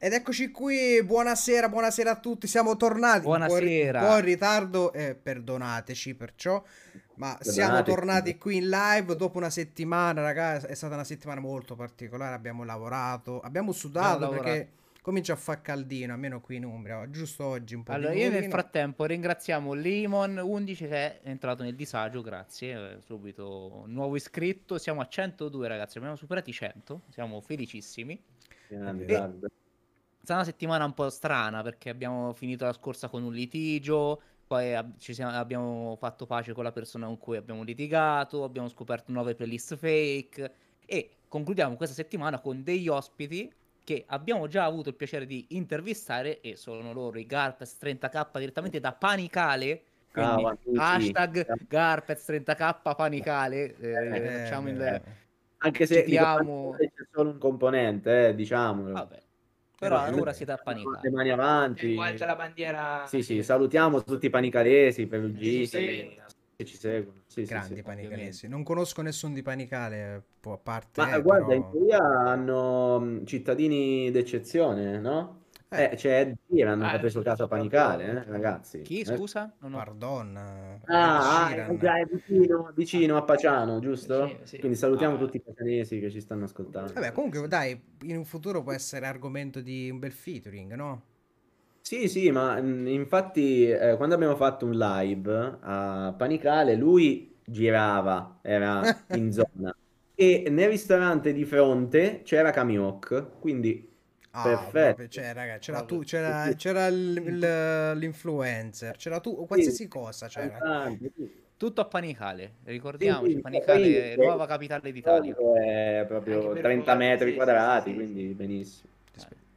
Ed eccoci qui, buonasera, buonasera a tutti, siamo tornati buonasera. un po' in ritardo, eh, perdonateci perciò, ma siamo tornati qui in live dopo una settimana, ragazzi, è stata una settimana molto particolare, abbiamo lavorato, abbiamo sudato abbiamo perché comincia a far caldino, almeno qui in Umbria, giusto oggi un po' allora, io nel frattempo ringraziamo Limon11 che è entrato nel disagio, grazie, eh, subito nuovo iscritto, siamo a 102 ragazzi, abbiamo superato i 100, siamo felicissimi. Grande, grande stata una settimana un po' strana perché abbiamo finito la scorsa con un litigio, poi siamo, abbiamo fatto pace con la persona con cui abbiamo litigato, abbiamo scoperto nuove playlist fake e concludiamo questa settimana con degli ospiti che abbiamo già avuto il piacere di intervistare e sono loro i Garpes 30k direttamente da Panicale. Quindi ah, hashtag Garpez 30k Panicale. Eh, eh, facciamo il, eh. Anche se citiamo... c'è solo un componente, eh, diciamo. Vabbè. Però eh, ora siete appanicati. Le mani avanti. Guarda la bandiera. Sì, sì, salutiamo tutti i panicalesi, perugisi che ci seguono. Sì, Grandi sì, sì, panicalesi. Non conosco nessuno di panicale, a parte... Ma eh, guarda, però... in teoria hanno cittadini d'eccezione, no? Eh, c'è Ed Sheeran che ha preso casa a panicare, eh, ragazzi. Chi, eh. scusa? Non ho... Pardon. Ah, ah già, è vicino, vicino a Paciano, giusto? Vicino, sì. Quindi salutiamo ah. tutti i pacianesi che ci stanno ascoltando. Vabbè, comunque dai, in un futuro può essere argomento di un bel featuring, no? Sì, sì, ma infatti eh, quando abbiamo fatto un live a Panicale, lui girava, era in zona. E nel ristorante di fronte c'era Kamiok, quindi Ah, Perfetto. Cioè, raga, c'era tu, c'era, c'era l'influencer, c'era tu, qualsiasi sì. cosa c'era. Tutto a Panicale, ricordiamoci, sì, Panicale, sì, nuova capitale d'Italia. È proprio 30 metri quadrati, quindi benissimo.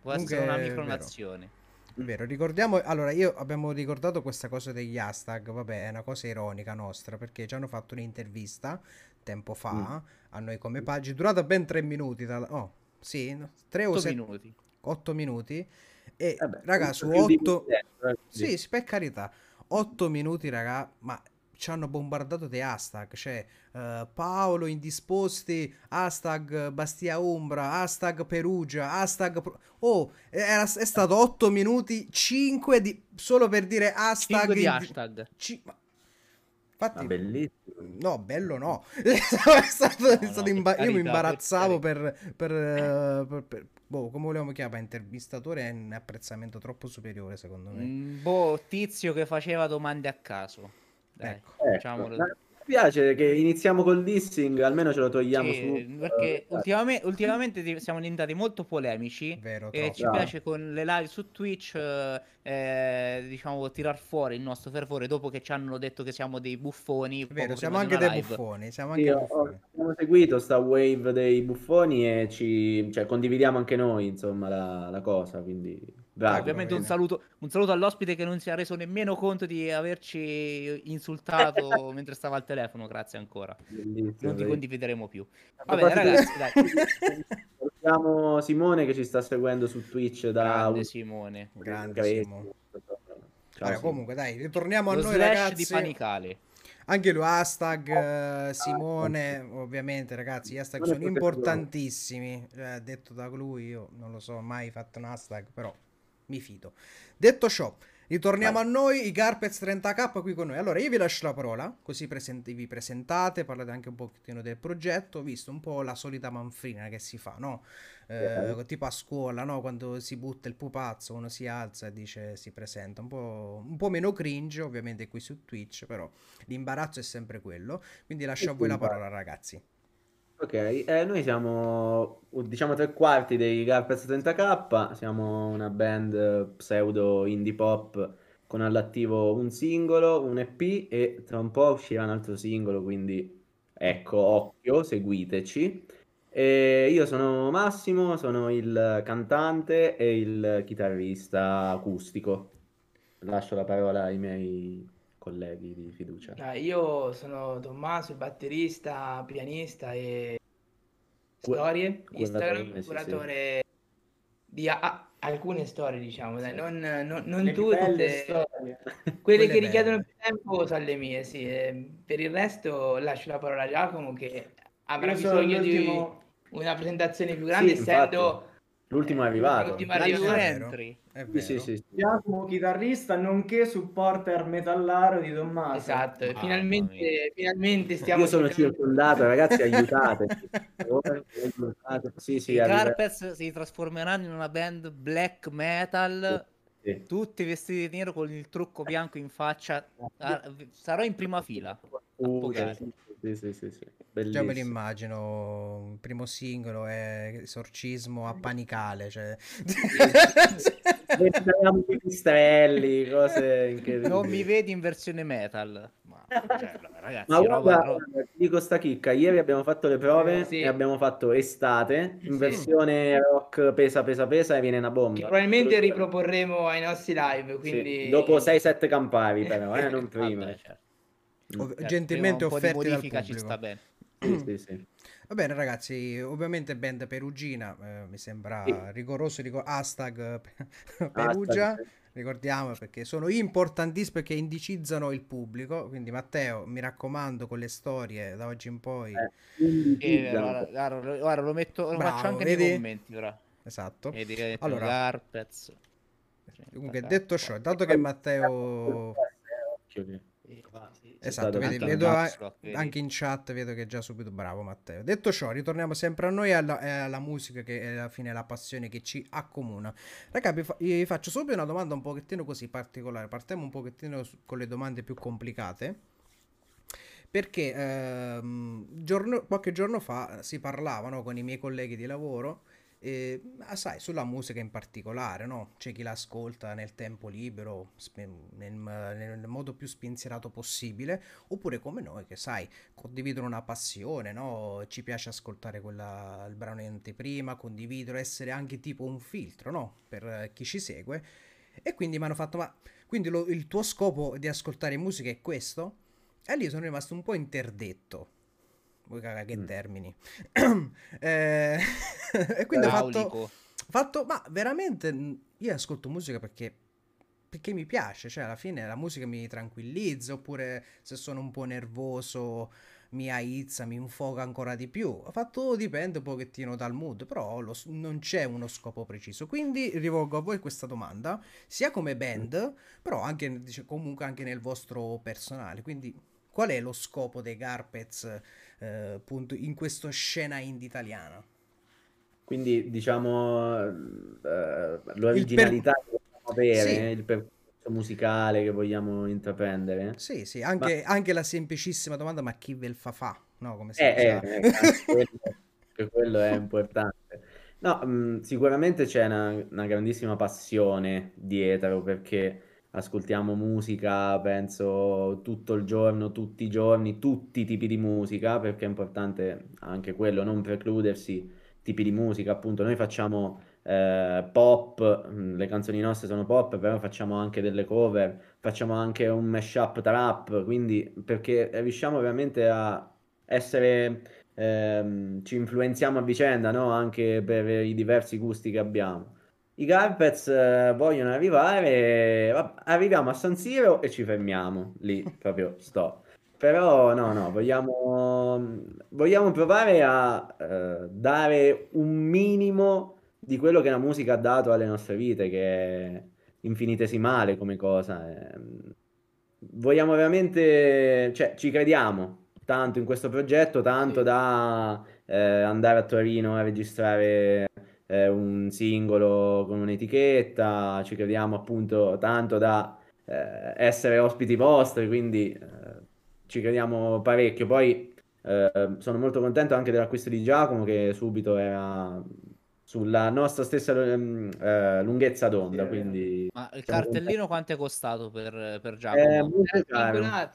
Può essere una micronazione. Vero, ricordiamo, allora io abbiamo ricordato questa cosa degli hashtag, vabbè è una cosa ironica nostra perché ci hanno fatto un'intervista tempo fa mm. a noi come pagina, durata ben tre minuti, da, oh sì, 3 o 6 minuti. 8 minuti. E Vabbè, raga, su 8... Eh, sì, sì, per carità. 8 minuti, raga, ma ci hanno bombardato dei hashtag, cioè uh, Paolo indisposti, hashtag Bastia Umbra, hashtag Perugia, hashtag... Oh, era, è stato 8 minuti, 5 di... solo per dire hashtag... 5 di hashtag. Ci... Infatti, ah, bellissimo. No, bello no. è stato, no, è stato no, imba- carità, io mi imbarazzavo per, per, per, per, per boh, come volevamo chiamare, intervistatore è un apprezzamento troppo superiore secondo me. Mm, boh, tizio che faceva domande a caso. Dai, ecco. diciamolo. Ecco piace che iniziamo col dissing, almeno ce lo togliamo sì, su. Perché uh, ultimamente, ultimamente, siamo diventati molto polemici Vero, e ci piace con le live su Twitch eh, diciamo tirar fuori il nostro fervore dopo che ci hanno detto che siamo dei buffoni. Vero, siamo anche dei live. buffoni, siamo anche sì, buffoni. Abbiamo seguito sta wave dei buffoni e ci cioè, condividiamo anche noi, insomma, la, la cosa, quindi Bravo, ovviamente un saluto, un saluto, all'ospite che non si è reso nemmeno conto di averci insultato mentre stava al telefono, grazie ancora. Bellissimo, non ti condivideremo più. Va bene ragazzi, dai. Salutiamo Simone che ci sta seguendo su Twitch da Grande Simone. Grande Simone. Ciao, allora, comunque dai, ritorniamo Lo a noi ragazzi. di Panicale. Anche lui, hashtag uh, Simone, ovviamente ragazzi, gli hashtag sono importantissimi, cioè, detto da lui, io non lo so, mai fatto un hashtag, però mi fido. Detto ciò, ritorniamo Vai. a noi, i Carpets 30k qui con noi. Allora, io vi lascio la parola, così presenti, vi presentate, parlate anche un pochettino del progetto, visto un po' la solita manfrina che si fa, no? Eh, tipo a scuola, no? Quando si butta il pupazzo, uno si alza e dice si presenta. Un po', un po meno cringe, ovviamente qui su Twitch, però l'imbarazzo è sempre quello. Quindi lascio a voi la parola, ragazzi. Ok, eh, noi siamo diciamo tre quarti dei Carpets 30k, siamo una band pseudo indie pop con all'attivo un singolo, un EP e tra un po' uscirà un altro singolo, quindi ecco, occhio, seguiteci. E io sono Massimo, sono il cantante e il chitarrista acustico. Lascio la parola ai miei colleghi di fiducia? Ah, io sono Tommaso, il batterista, pianista e storie, Instagram, curatore di a- alcune storie, diciamo, dai, non, non, non tutte. Quelle che richiedono più tempo sono le mie, sì. E per il resto lascio la parola a Giacomo che avrà bisogno di una presentazione più grande, sì, essendo L'ultimo è arrivato. L'ultimo La arriva- new è vero. entry. È Sì, sì. Giacomo chitarrista nonché supporter metallaro di Tommaso. Esatto, Mamma finalmente, finalmente stiamo Io sono cercando- circondato, ragazzi, aiutate. Sì, sì, I Carpets si trasformeranno in una band black metal, sì. tutti vestiti di nero con il trucco bianco in faccia. Ah, Sarò in prima fila. Uh. Sì, sì, sì, sì, sì. Già me Bellissimo. l'immagino, il primo singolo è esorcismo a panicale, cioè... Diventiamo pipistrelli, cose incredibili. Non mi vedi in versione metal. Ma, cioè, ragazzi, Ma roba- guarda, roba- dico sta chicca, ieri abbiamo fatto le prove Sì. e abbiamo fatto estate in Sì. versione rock pesa pesa pesa e viene una che bomba. probabilmente riproporremo ai nostri live, Sì, quindi Dopo 6-7 campari però, eh, non prima. Vabbè, certo. Ov- Certo, gentilmente offerti dal modifica ci pubblico. sta bene. Sì, sì, sì. Va bene ragazzi, ovviamente band perugina, eh, mi sembra Sì. rigoroso, rigo- hashtag pe- Perugia, Hashtag. ricordiamo perché sono importantissimi perché indicizzano il pubblico, quindi Matteo mi raccomando con le storie da oggi in poi, Eh, Eh, guarda, guarda, guarda, lo metto, lo Bravo, faccio anche vedi? nei commenti ora. esatto. Vedi Allora. Comunque detto ciò, dato che Matteo... Occhio che- Esatto, vedi, vedo a- anche in chat, vedo che è già subito bravo Matteo. Detto ciò, ritorniamo sempre a noi e alla, alla musica che è alla fine la passione che ci accomuna. Raga, vi, fa- vi faccio subito una domanda un pochettino così particolare. Partiamo un pochettino con le domande più complicate. Perché ehm, giorno- qualche giorno fa si parlavano con i miei colleghi di lavoro, eh, sai, sulla musica in particolare, no? C'è chi l'ascolta nel tempo libero, nel, nel modo più spensierato possibile, oppure come noi che, sai, condividono una passione, no? Ci piace ascoltare quella, il brano in anteprima, condividere, essere anche tipo un filtro, no? Per chi ci segue. E quindi mi hanno fatto, ma quindi lo- il tuo scopo di ascoltare musica è questo? E lì sono rimasto un po' interdetto. Voi caga che Mm. termini. Eh, e quindi ho fatto, fatto, ma veramente mh, io ascolto musica perché, perché mi piace, cioè alla fine la musica mi tranquillizza, oppure se sono un po' nervoso mi aizza, mi infoca ancora di più. Ho fatto dipende un pochettino dal mood, però lo non c'è uno scopo preciso. Quindi rivolgo a voi questa domanda, sia come band, però anche comunque anche nel vostro personale. Quindi qual è lo scopo dei Garpets eh, appunto in questa scena indie italiana? Quindi diciamo eh, l'originalità che vogliamo avere, Sì. il percorso musicale che vogliamo intraprendere. Sì, sì, anche, anche la semplicissima domanda, ma chi ve il fa fa? No, come si Eh, eh, eh, quello, anche quello è importante. No, mh, sicuramente c'è una, una grandissima passione dietro perché ascoltiamo musica, penso, tutto il giorno, tutti i giorni, tutti i tipi di musica, perché è importante anche quello, non precludersi tipi di musica, appunto. Noi facciamo eh, pop, mh, le canzoni nostre sono pop, però facciamo anche delle cover, facciamo anche un mashup trap, quindi perché riusciamo veramente a essere ehm, ci influenziamo a vicenda, no? Anche per i diversi gusti che abbiamo. I Carpets eh, vogliono arrivare, va- arriviamo a San Siro e ci fermiamo lì, proprio sto. Però no, no, vogliamo, vogliamo provare a eh, dare un minimo di quello che la musica ha dato alle nostre vite, che è infinitesimale come cosa. ehm. Vogliamo veramente, cioè, ci crediamo tanto in questo progetto, tanto da eh, andare a Torino a registrare eh, un singolo con un'etichetta, ci crediamo appunto tanto da eh, essere ospiti vostri, quindi eh, ci crediamo parecchio. Poi eh, sono molto contento anche dell'acquisto di Giacomo che subito era sulla nostra stessa ehm, eh, lunghezza d'onda, Sì, quindi Ma il cartellino quanto è costato per, per contenti. È Giacomo?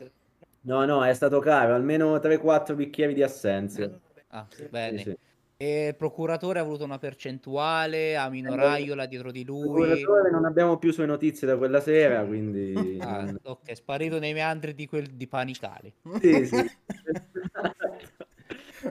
No, no, è stato caro, almeno 3-4 bicchieri di assenzio. Ah, Sì, bene. sì. E il procuratore ha avuto una percentuale, a minoraiola dietro di Il lui. procuratore non abbiamo più sue notizie da quella sera, quindi... Ah, ok, sparito nei meandri di quel di Panicali. Sì, sì.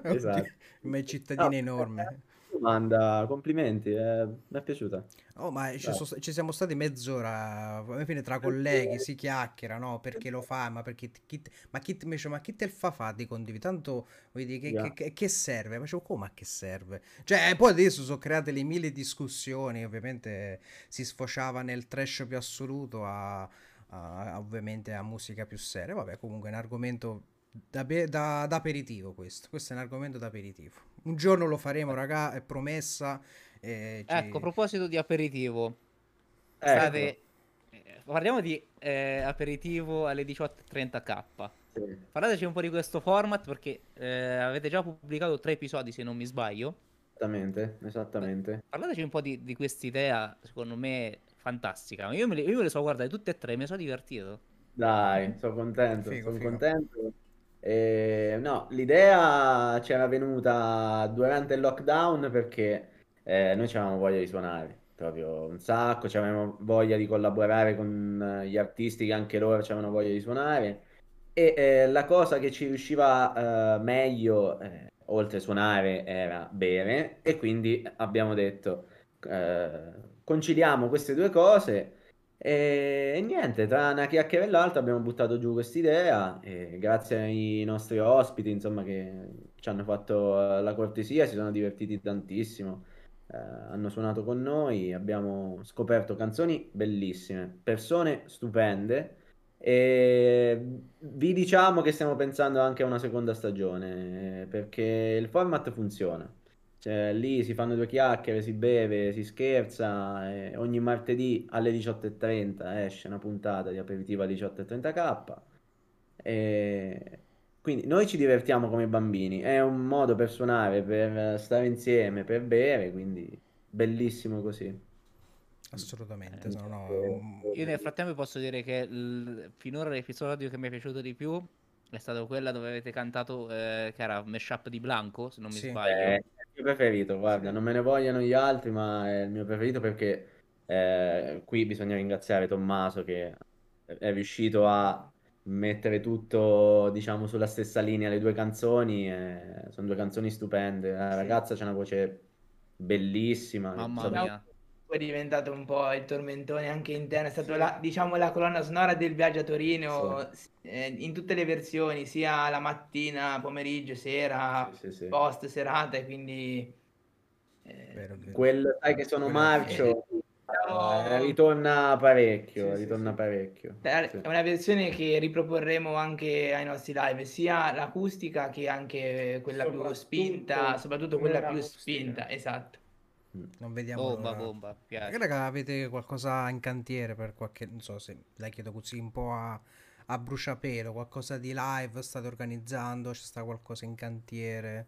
Esatto. Ma è cittadina No, enorme. Domanda, complimenti, eh, mi è piaciuta. Oh, ma ci, so- ci siamo stati mezz'ora, alla fine tra colleghi si chiacchiera, no? Perché lo fa, ma perché chi, ma chi, mi dice, ma chi te il fa fa di condividere? Tanto, vuoi dire, che, Yeah. che- che serve? Ma dicevo, come a che serve? Cioè, poi adesso sono create le mille discussioni, ovviamente si sfociava nel trash più assoluto a, a- ovviamente a musica più seria. Vabbè, comunque è un argomento da, be- da- da aperitivo questo, questo è un argomento da aperitivo. Un giorno lo faremo, raga, è promessa. e ci- Ecco, a proposito di aperitivo, Ecco, state... eh, parliamo di eh, aperitivo alle 18.30k. sì. Parlateci un po' di questo format perché eh, avete già pubblicato tre episodi se non mi sbaglio. Esattamente, esattamente. Parlateci un po' di, di quest'idea, secondo me, fantastica. Io me le, io me le so guardare tutte e tre, mi sono divertito. Dai, sono contento, Figo, sono figo. contento. Eh, no, l'idea c'era venuta durante il lockdown perché eh, noi avevamo voglia di suonare, proprio un sacco, avevamo voglia di collaborare con eh, gli artisti che anche loro avevano voglia di suonare e eh, la cosa che ci riusciva eh, meglio, eh, oltre a suonare, era bere e quindi abbiamo detto conciliamo queste due cose. E, e niente, tra una chiacchiera e l'altra abbiamo buttato giù quest'idea e grazie ai nostri ospiti, insomma, che ci hanno fatto la cortesia, si sono divertiti tantissimo, eh, hanno suonato con noi, abbiamo scoperto canzoni bellissime, persone stupende e vi diciamo che stiamo pensando anche a una seconda stagione, eh, perché il format funziona. Cioè, lì si fanno due chiacchiere, si beve, si scherza. e ogni martedì alle 18.30 esce una puntata di aperitivo alle 18.30k. E quindi noi ci divertiamo come bambini. È un modo per suonare, per stare insieme, per bere. Quindi bellissimo così. Assolutamente, Eh, no, no, eh, Io nel frattempo posso dire che il- finora l'episodio che mi è piaciuto di più è stato quello dove avete cantato, eh, che era Mashup di Blanco, se non mi Sì. sbaglio. Il mio preferito, guarda, non me ne vogliano gli altri, ma è il mio preferito perché eh, qui bisogna ringraziare Tommaso che è riuscito a mettere tutto, diciamo, sulla stessa linea le due canzoni. e sono due canzoni stupende. La ragazza c'ha una voce bellissima. Mamma Sa- mia. Poi è diventato un po' il tormentone anche interno, è stato la, diciamo la colonna sonora del viaggio a Torino eh, in tutte le versioni, sia la mattina, pomeriggio, sera, Sì, sì, sì. post serata, e quindi eh, vero, vero. Quel, sai che sono Quello- marcio, eh, ritorna parecchio, Sì, sì, ritorna sì. parecchio. è Sì. una versione che riproporremo anche ai nostri live, sia l'acustica che anche quella più spinta, soprattutto quella più spinta, esatto. Non vediamo Bomba, l'ora. bomba, piace. raga, avete qualcosa in cantiere per qualche, non so se la chiedo così un po' a, a bruciapelo, qualcosa di live state organizzando, c'è sta qualcosa in cantiere?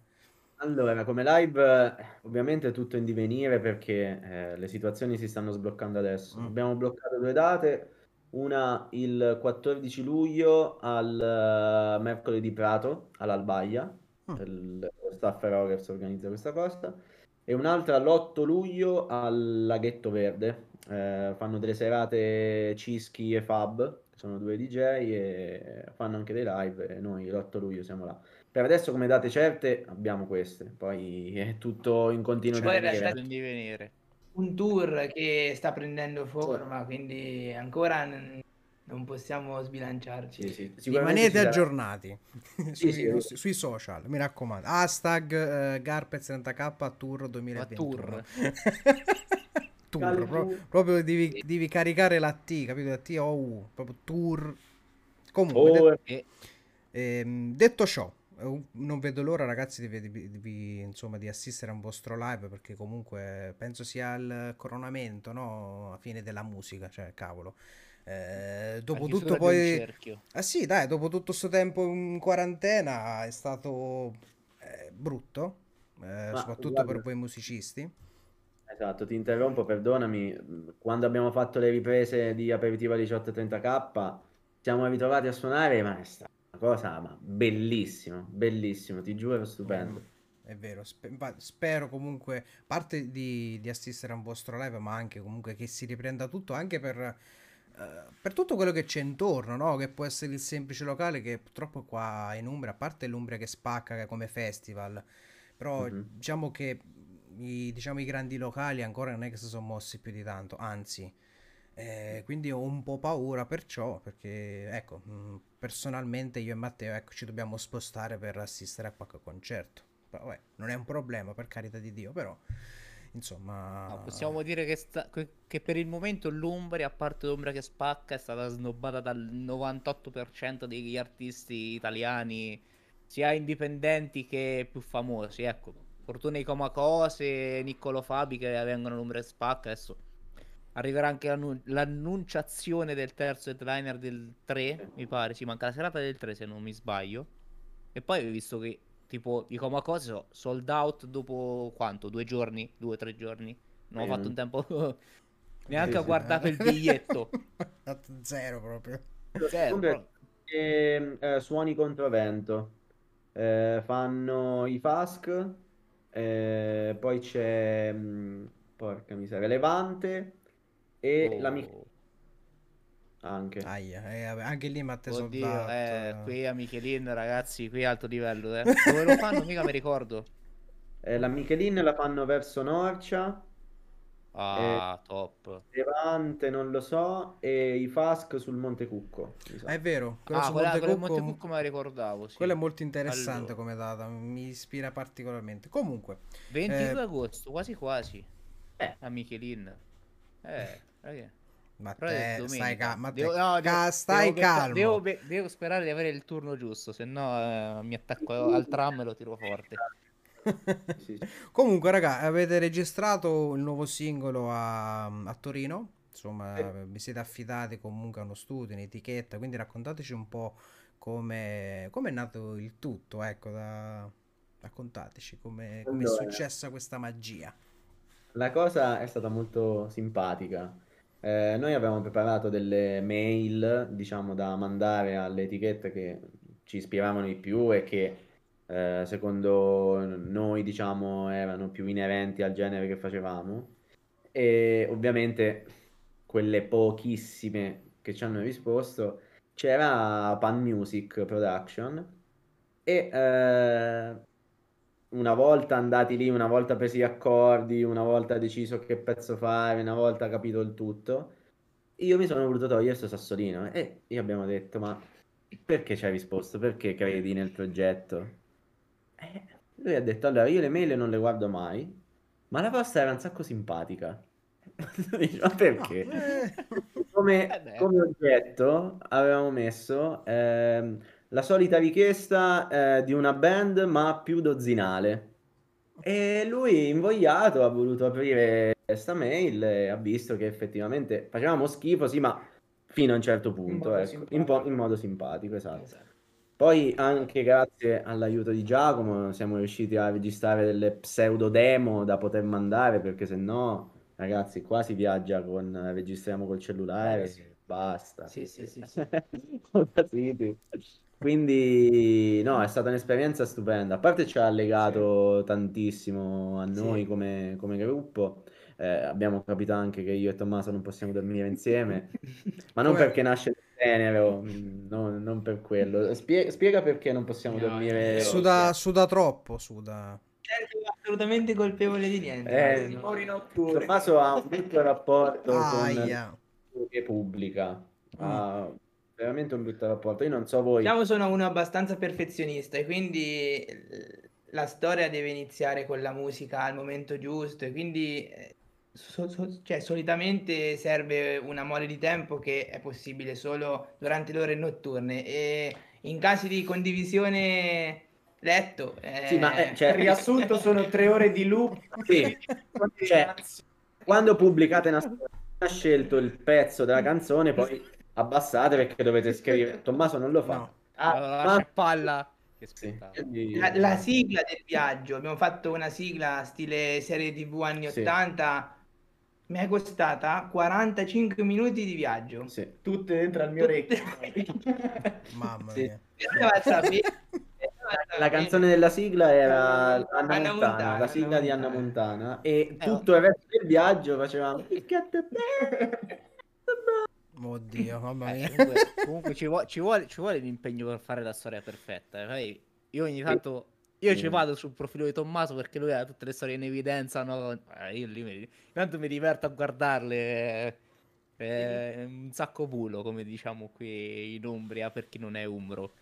Allora, come live, eh, ovviamente è tutto in divenire perché eh, le situazioni si stanno sbloccando adesso. Mm. Abbiamo bloccato due date, una il 14 luglio al eh, mercoledì Prato, all'Albaia, Mm. il lo staff Rogers organizza questa cosa, e un'altra l'8 luglio al Laghetto Verde. Eh, fanno delle serate Cischi e Fab, sono due DJ, e fanno anche dei live, e noi l'8 luglio siamo là. Per adesso come date certe abbiamo queste, poi è tutto in continuo Poi in realtà- divenire. Un tour che sta prendendo forma, quindi ancora non possiamo sbilanciarci. Sì, sì, Rimanete aggiornati sui, sì, nostri- sui social, mi raccomando. Hashtag eh, Garpez30k Tour 2021. tour. Pro- proprio devi, devi caricare la T, capito? La T o U, proprio tour. Comunque, Oh, E Ehm, detto ciò, eh, non vedo l'ora, ragazzi, di, di- di- insomma, di assistere a un vostro live perché comunque penso sia il coronamento, no? A fine della musica, cioè, cavolo. Eh, la dopo chiusura tutto di un poi... Ah sì, dai, dopo tutto questo tempo in quarantena è stato eh, brutto, eh, soprattutto guarda- per voi musicisti. Esatto, ti interrompo, perdonami. Quando abbiamo fatto le riprese di Aperitiva 1830K, siamo ritrovati a suonare, ma è stata una cosa ma bellissima, bellissimo, ti giuro, stupendo. È vero, spero comunque, a parte di, di assistere a un vostro live, ma anche comunque che si riprenda tutto, anche per, eh, per tutto quello che c'è intorno, no? Che può essere il semplice locale che purtroppo qua in Umbria, a parte l'Umbria che spacca come festival, però Mhm. diciamo che i, diciamo, i grandi locali ancora non è che si sono mossi più di tanto, anzi, eh, quindi ho un po' paura perciò, perché ecco, mh, personalmente io e Matteo ecco, ci dobbiamo spostare per assistere a qualche concerto. Vabbè, non è un problema, per carità di Dio, però insomma... No, possiamo dire che, sta- che per il momento l'Umbria, a parte l'Umbria che spacca, è stata snobbata dal 98% degli artisti italiani, sia indipendenti che più famosi. Ecco, Fortuna Comacose, Niccolo Fabi che vengono all'Umbria che spacca, adesso arriverà anche l'annun- l'annunciazione del terzo headliner del 3, mi pare, sì, manca la serata del 3 se non mi sbaglio. E poi visto che tipo i Comacose sold out dopo quanto? Due giorni? Due o tre giorni? Non ho Eh, fatto un tempo neanche Sì, ho guardato il biglietto. Zero proprio. Zero, Comunque, però. e, eh, suoni controvento. Eh, fanno i Fask, eh, poi c'è, mh, porca miseria, Levante e la Mich- Oh, anche. Aia, eh, anche lì Matteo Oddio, eh, eh. qui a Michelin, ragazzi, qui è alto livello, eh. Dove lo fanno? Mica mi ricordo. Eh, la Michelin la fanno verso Norcia, Ah, top. Levante non lo so, e i Fask sul Monte Cucco. Ah, è vero, quello Ah, su quella, quella di Montecucco- Montecucco me la ricordavo, sì. quello è molto interessante Allora. come data, mi ispira particolarmente. Comunque, 22 eh, agosto, quasi quasi. Eh. A Michelin. Eh, ragazzi. Però è Matteo, stai, domenica. ca- Matteo, Devo- no, ca- stai devo calmo. Devo, devo sperare di avere il turno giusto, se no eh, mi attacco al tram e lo tiro forte. Sì. Comunque, raga, avete registrato il nuovo singolo a, a Torino. Insomma, vi siete affidati comunque a uno studio, un'etichetta. Quindi raccontateci un po' come come è nato il tutto. Ecco, da- raccontateci come come è Allora. successa questa magia. La cosa è stata molto simpatica. Eh, noi avevamo preparato delle mail, diciamo, da mandare alle etichette che ci ispiravano di più e che eh, secondo noi, diciamo, erano più inerenti al genere che facevamo. E ovviamente quelle pochissime che ci hanno risposto, c'era Pan Music Production e eh, una volta andati lì, una volta presi gli accordi, una volta deciso che pezzo fare, una volta capito il tutto, io mi sono voluto togliere questo sassolino e gli abbiamo detto, ma perché ci hai risposto? Perché credi nel progetto? Eh, lui ha detto, allora io le mail non le guardo mai, ma la vostra era un sacco simpatica. Ma perché? Eh, Come, Eh come oggetto avevamo messo ehm, la solita richiesta eh, di una band ma più dozzinale. E lui, invogliato, ha voluto aprire questa mail e ha visto che effettivamente facevamo schifo, sì, ma fino a un certo punto, modo ecco, in, po- simpatico. in modo simpatico, esatto. Esatto. Poi anche grazie all'aiuto di Giacomo siamo riusciti a registrare delle pseudo demo da poter mandare perché se no, ragazzi, qua si viaggia con registriamo col cellulare, Eh, sì. basta. Sì, sì, sì, sì. Quindi no, è stata un'esperienza stupenda. A parte ci ha legato tantissimo a noi Sì. come, come gruppo. Eh, abbiamo capito anche che io e Tommaso non possiamo dormire insieme, ma non Come- perché nasce nel tenero, mm, no, non per quello. Spie- spiega perché non possiamo No, dormire. io- suda, suda troppo, suda. Certo, assolutamente colpevole di niente. Eh, Massimo. Tommaso ha un brutto rapporto con Aia. che pubblica. Ha veramente un brutto rapporto. Io non so voi. Diciamo sono uno abbastanza perfezionista e quindi eh, la storia deve iniziare con la musica al momento giusto e quindi eh, so- so- cioè, solitamente serve una mole di tempo che è possibile solo durante le ore notturne e in casi di condivisione letto eh, Sì, ma eh, cioè, Il riassunto sono tre ore di loop. Sì, cioè, quando pubblicate una storia, ha scelto il pezzo della canzone, poi abbassate perché dovete scrivere. Tommaso non lo fa. No. Ah, ma- palla. Che sì. la, la sigla del viaggio abbiamo fatto una sigla stile serie tv anni Sì. 80 mi è costata 45 minuti di viaggio Sì. Tutte dentro al mio orecchio. Mamma Sì. mia. La canzone della sigla era Anna Anna Montana, Montana, la sigla Anna di Anna Montana. Montana e tutto il resto del viaggio facevamo Oddio, mamma Eh, mia. comunque, comunque ci, vuo- ci vuole, ci vuole l'impegno per fare la storia perfetta. eh. Poi io ogni tanto Io ci vado sul profilo di Tommaso perché lui ha tutte le storie in evidenza, no? Eh, io lì mi... Intanto mi diverto a guardarle. Eh, eh, un sacco pulo, come diciamo qui in Umbria, per chi non è umbro.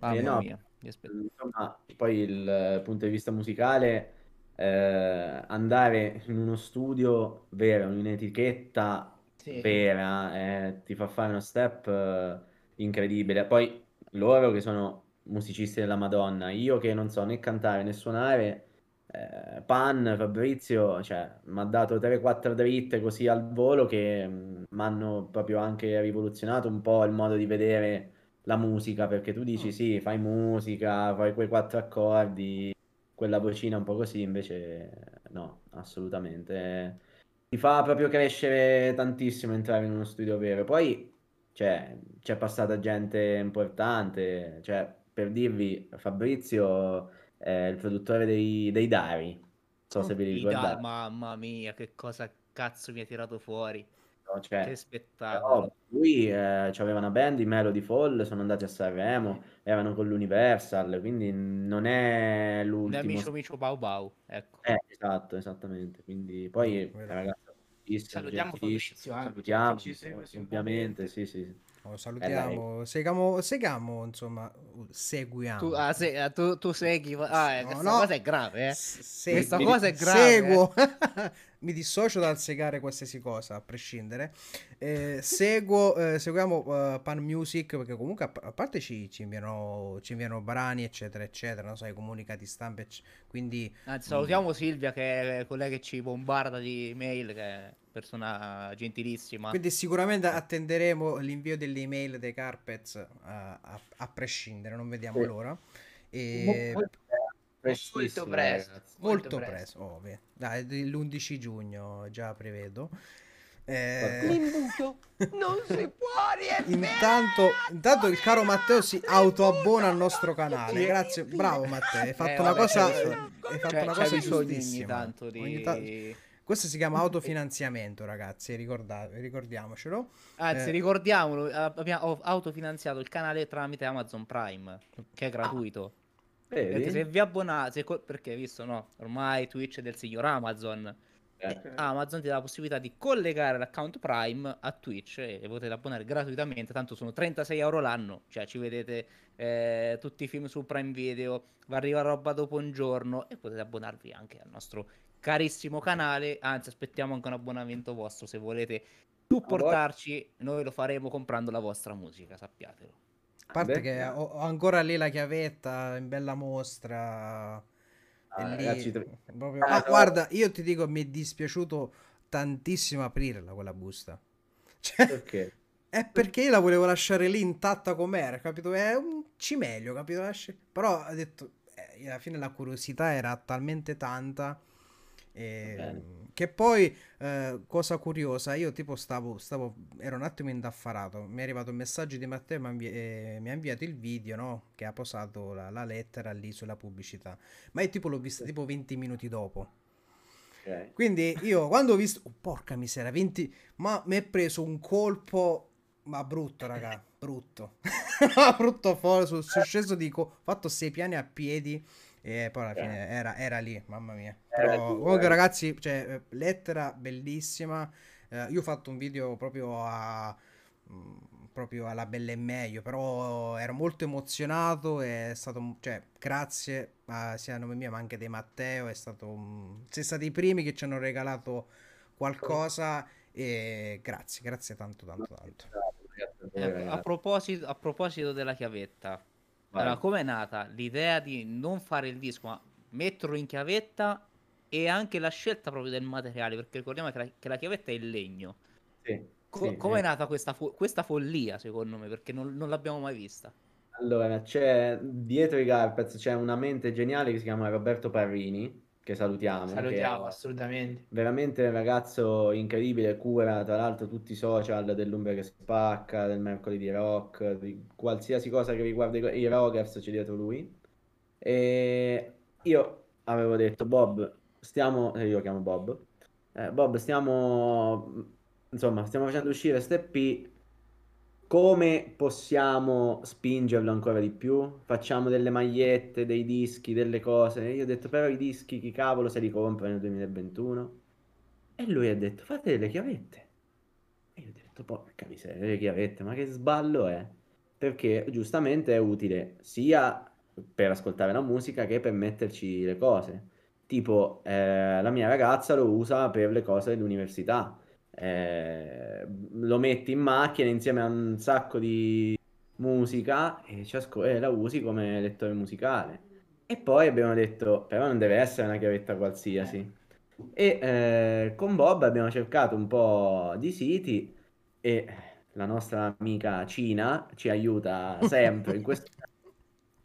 Mamma eh no, mia. Insomma, poi il punto di vista musicale, eh, andare in uno studio vero, in un'etichetta sì. vera, eh, ti fa fare uno step eh, incredibile. Poi loro che sono musicisti della Madonna, io che non so né cantare né suonare, eh, Pan, Fabrizio, cioè, mi ha dato 3-4 dritte così al volo che mi mm, hanno proprio anche rivoluzionato un po' il modo di vedere la musica, perché tu dici mm. sì, fai musica, fai quei quattro accordi, quella vocina un po' così, invece no, assolutamente. Ti fa proprio crescere tantissimo entrare in uno studio vero. Poi cioè, c'è passata gente importante, cioè, per dirvi, Fabrizio è il produttore dei, dei Dari, non so se vi ricordate. Mamma mia, che cosa cazzo mi ha tirato fuori. Cioè, che spettacolo. Lui eh, aveva una band, i Melody Fall, sono andati a Sanremo, erano con l'Universal, quindi non è l'ultimo. Amico Micio Bau Bau, ecco. Eh, esatto, esattamente. Quindi poi, oh, ragazzi, salutiamo Fabrizio, salutiamo, ovviamente, sì, sì. Oh, salutiamo, seguiamo, seguiamo, insomma, seguiamo. Tu, ah, se, ah, tu, tu segui, ah, no, questa no. cosa è grave, eh? Se, questa cosa è grave. Seguo, eh? mi dissocio dal segare qualsiasi cosa, a prescindere. Eh, seguo, eh, seguiamo uh, Pan Music, perché comunque a, a parte ci, ci, inviano, ci inviano brani, eccetera, eccetera, non so, i comunicati stampa, quindi... Anzi, salutiamo mh. Silvia, che è quella che ci bombarda di mail, che è persona gentilissima. Quindi sicuramente attenderemo l'invio delle email dei Carpets a, a, a prescindere, non vediamo sì. l'ora. E... Molto, molto presto. Molto, presto, oh, Dai, l'11 giugno già prevedo. Eh... L'imbuto non si può riempire. Intanto, intanto il caro Matteo si autoabbona al nostro canale. Grazie, bravo Matteo. Hai fatto eh, una vabbè, cosa. Hai fatto cioè, una cosa giustissima. Tanto di... Ogni tanto questo si chiama autofinanziamento, ragazzi, ricordiamocelo. Anzi, eh, ricordiamolo, abbiamo autofinanziato il canale tramite Amazon Prime, che è gratuito. Vedi? Se vi abbonate, perché visto, no, ormai Twitch è del signor Amazon. Eh. Amazon ti dà la possibilità di collegare l'account Prime a Twitch e potete abbonare gratuitamente, tanto sono 36 euro l'anno, cioè ci vedete eh, tutti i film su Prime Video, va arriva roba dopo un giorno e potete abbonarvi anche al nostro carissimo canale. Anzi, aspettiamo anche un abbonamento vostro se volete supportarci. Noi lo faremo comprando la vostra musica, sappiatelo. A parte che ho, ho ancora lì la chiavetta in bella mostra. Ah, lì, ragazzi, proprio... ah, guarda, io ti dico, mi è dispiaciuto tantissimo aprirla quella busta. Cioè, perché? È perché io la volevo lasciare lì intatta com'era, capito? È un cimelio, capito? Però ho detto, eh, alla fine la curiosità era talmente tanta e, che poi, eh, cosa curiosa, io tipo stavo, stavo, ero un attimo indaffarato, mi è arrivato un messaggio di Matteo mi, eh, mi ha inviato il video, no? Che ha posato la, la, lettera lì sulla pubblicità. Ma io tipo l'ho vista tipo 20 minuti dopo. Okay. Quindi io quando ho visto, oh, porca miseria, 20, ma mi è preso un colpo, ma brutto raga, brutto. brutto fuori, sono sceso, dico, fatto sei piani a piedi e poi alla fine era, era lì, mamma mia. Però, comunque, ragazzi, cioè, eh, lettera bellissima. Eh, io ho fatto un video proprio a mm, proprio alla bella e meglio, però ero molto emozionato è stato, cioè, grazie a, sia a nome mio ma anche di Matteo, è stato, um, siete stati i primi che ci hanno regalato qualcosa e grazie, grazie tanto, tanto, tanto. Eh, a, proposito, a proposito della chiavetta, allora, come è nata l'idea di non fare il disco, ma metterlo in chiavetta e anche la scelta proprio del materiale? Perché ricordiamo che la, che la chiavetta è il legno. Sì. Co- sì come è nata questa, fo- questa, follia, secondo me? Perché non, non, l'abbiamo mai vista. Allora, c'è dietro i Garpez c'è una mente geniale che si chiama Roberto Parrini che salutiamo. Salutiamo, che assolutamente. Veramente un ragazzo incredibile, cura tra l'altro tutti i social dell'Umbra che spacca, del mercoledì rock, di qualsiasi cosa che riguarda i rockers c'è dietro lui. E io avevo detto, Bob, stiamo, eh, io chiamo Bob, eh, Bob, stiamo, insomma, stiamo facendo uscire Step P, come possiamo spingerlo ancora di più? Facciamo delle magliette, dei dischi, delle cose. Io ho detto, però i dischi chi cavolo se li compra nel 2021? E lui ha detto, fate delle chiavette. E io ho detto, porca miseria, le chiavette, ma che sballo è? Perché giustamente è utile sia per ascoltare la musica che per metterci le cose. Tipo, eh, la mia ragazza lo usa per le cose dell'università eh, lo metti in macchina insieme a un sacco di musica e, ciasc- e la usi come lettore musicale. E poi abbiamo detto, però non deve essere una chiavetta qualsiasi. E eh, con Bob abbiamo cercato un po' di siti e la nostra amica Cina ci aiuta sempre in questo.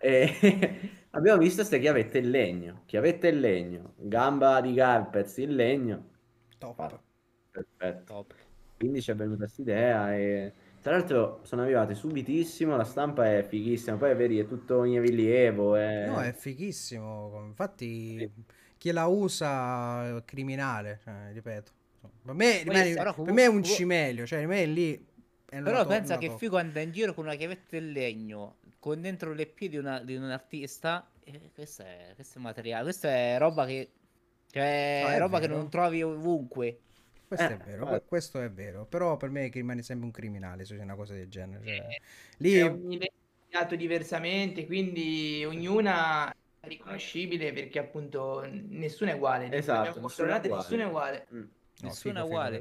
E abbiamo visto queste chiavette in legno, chiavette in legno, gamba di Garpez in legno. Top. Perfetto. Top. Quindi ci è venuta questa idea e tra l'altro sono arrivate subitissimo, la stampa è fighissima, poi vedi è tutto in rilievo. È... No, è fighissimo, infatti sì. chi la usa è criminale, cioè, ripeto. Per me, rimane, comunque, per me, è un cimelio, cioè per me è lì... È però pensa che figo andare in giro con una chiavetta in legno, con dentro le piedi di, una, di un artista, eh, questo, è, questo è materiale, questa è roba che... Cioè, no, è roba vero. che non trovi ovunque. Questo eh, è vero, vabbè. questo è vero, però per me rimane sempre un criminale se c'è una cosa del genere. Cioè, eh, lì è ogni diversamente, quindi ognuna è riconoscibile perché appunto nessuno è uguale. Esatto, nessuno è uguale. Nessuno è uguale. Mm. No, nessuno è uguale.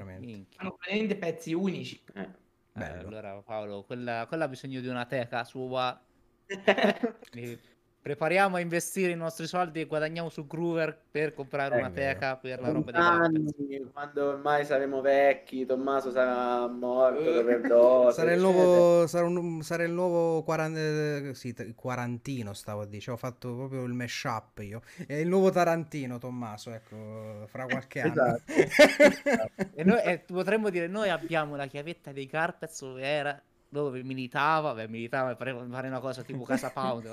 Sono praticamente pezzi unici. Eh. Eh, allora Paolo, quella, quella ha bisogno di una teca sua. prepariamo a investire i nostri soldi e guadagniamo su Groover per comprare una teca per la roba di anni, quando ormai saremo vecchi Tommaso sarà morto per dose sarà il nuovo sarà, un, sarà il nuovo quarant- sì, quarantino stavo a dire ho fatto proprio il mashup io. È il nuovo Tarantino Tommaso ecco fra qualche anno. Esatto. e noi e potremmo dire noi abbiamo la chiavetta dei Carpets dove era dove militava, beh, militava per fare una cosa tipo Casa Pound,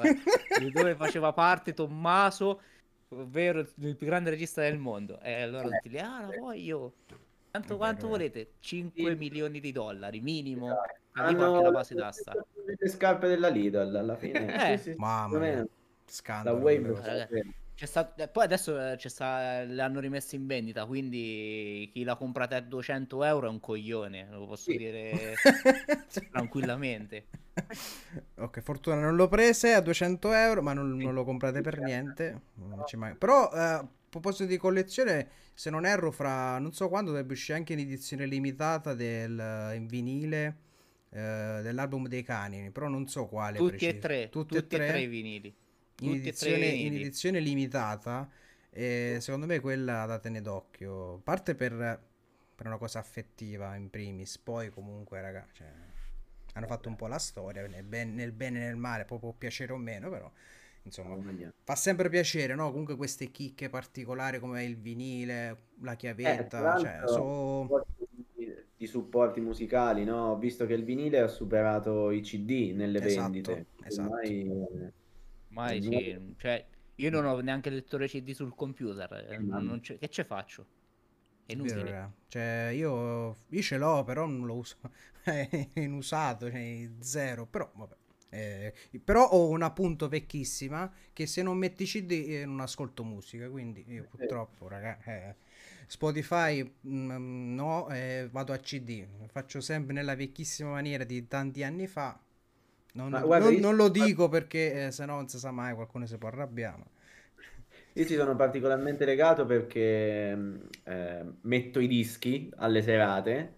dove faceva parte Tommaso, ovvero il più grande regista del mondo. E allora tutti lì, ah, la voglio. Tanto quanto volete? 5 sì. milioni di dollari, minimo. Hanno la base d'asta. Le scarpe della Lidl alla fine. Eh. Sì, sì, Mamma mia. Scandalo. La Wave Stato, eh, poi adesso eh, c'è sta, le hanno rimesse in vendita, quindi chi l'ha comprata a 200 euro è un coglione, lo posso sì. dire tranquillamente. Ok, fortuna non l'ho prese a 200 euro, ma non, non lo comprate per niente. Però eh, a proposito di collezione, se non erro, fra non so quando dovrebbe uscire anche in edizione limitata del, in vinile eh, dell'album dei cani, però non so quale. Tutti preciso. e tre, tutti, tutti e tre, tre i vinili in edizione, in edizione, limitata, eh, secondo me quella da tenere d'occhio. Parte per, per, una cosa affettiva in primis, poi comunque, raga, cioè, hanno fatto un po' la storia, nel, ben, nel bene e nel male, poi può piacere o meno, però insomma oh, fa sempre piacere, no? Comunque queste chicche particolari come il vinile, la chiavetta, eh, cioè, so... di supporti musicali, no? Visto che il vinile ha superato i CD nelle esatto, vendite. Esatto. Ormai Ormai sì, cioè, io non ho neanche il lettore CD sul computer, eh, non che ce faccio? È inutile. Vero, cioè, io, io, ce l'ho, però non lo uso. è inusato, cioè, zero, però vabbè. Eh, però ho una punto vecchissima che se non metti CD eh, non ascolto musica, quindi io purtroppo, raga, eh, Spotify mh, mm, no, eh, vado a CD, faccio sempre nella vecchissima maniera di tanti anni fa, non, guarda, non, io... non lo dico perché eh, se no non si sa mai, qualcuno si può arrabbiare. Io ci sono particolarmente legato perché mm, eh, metto i dischi alle serate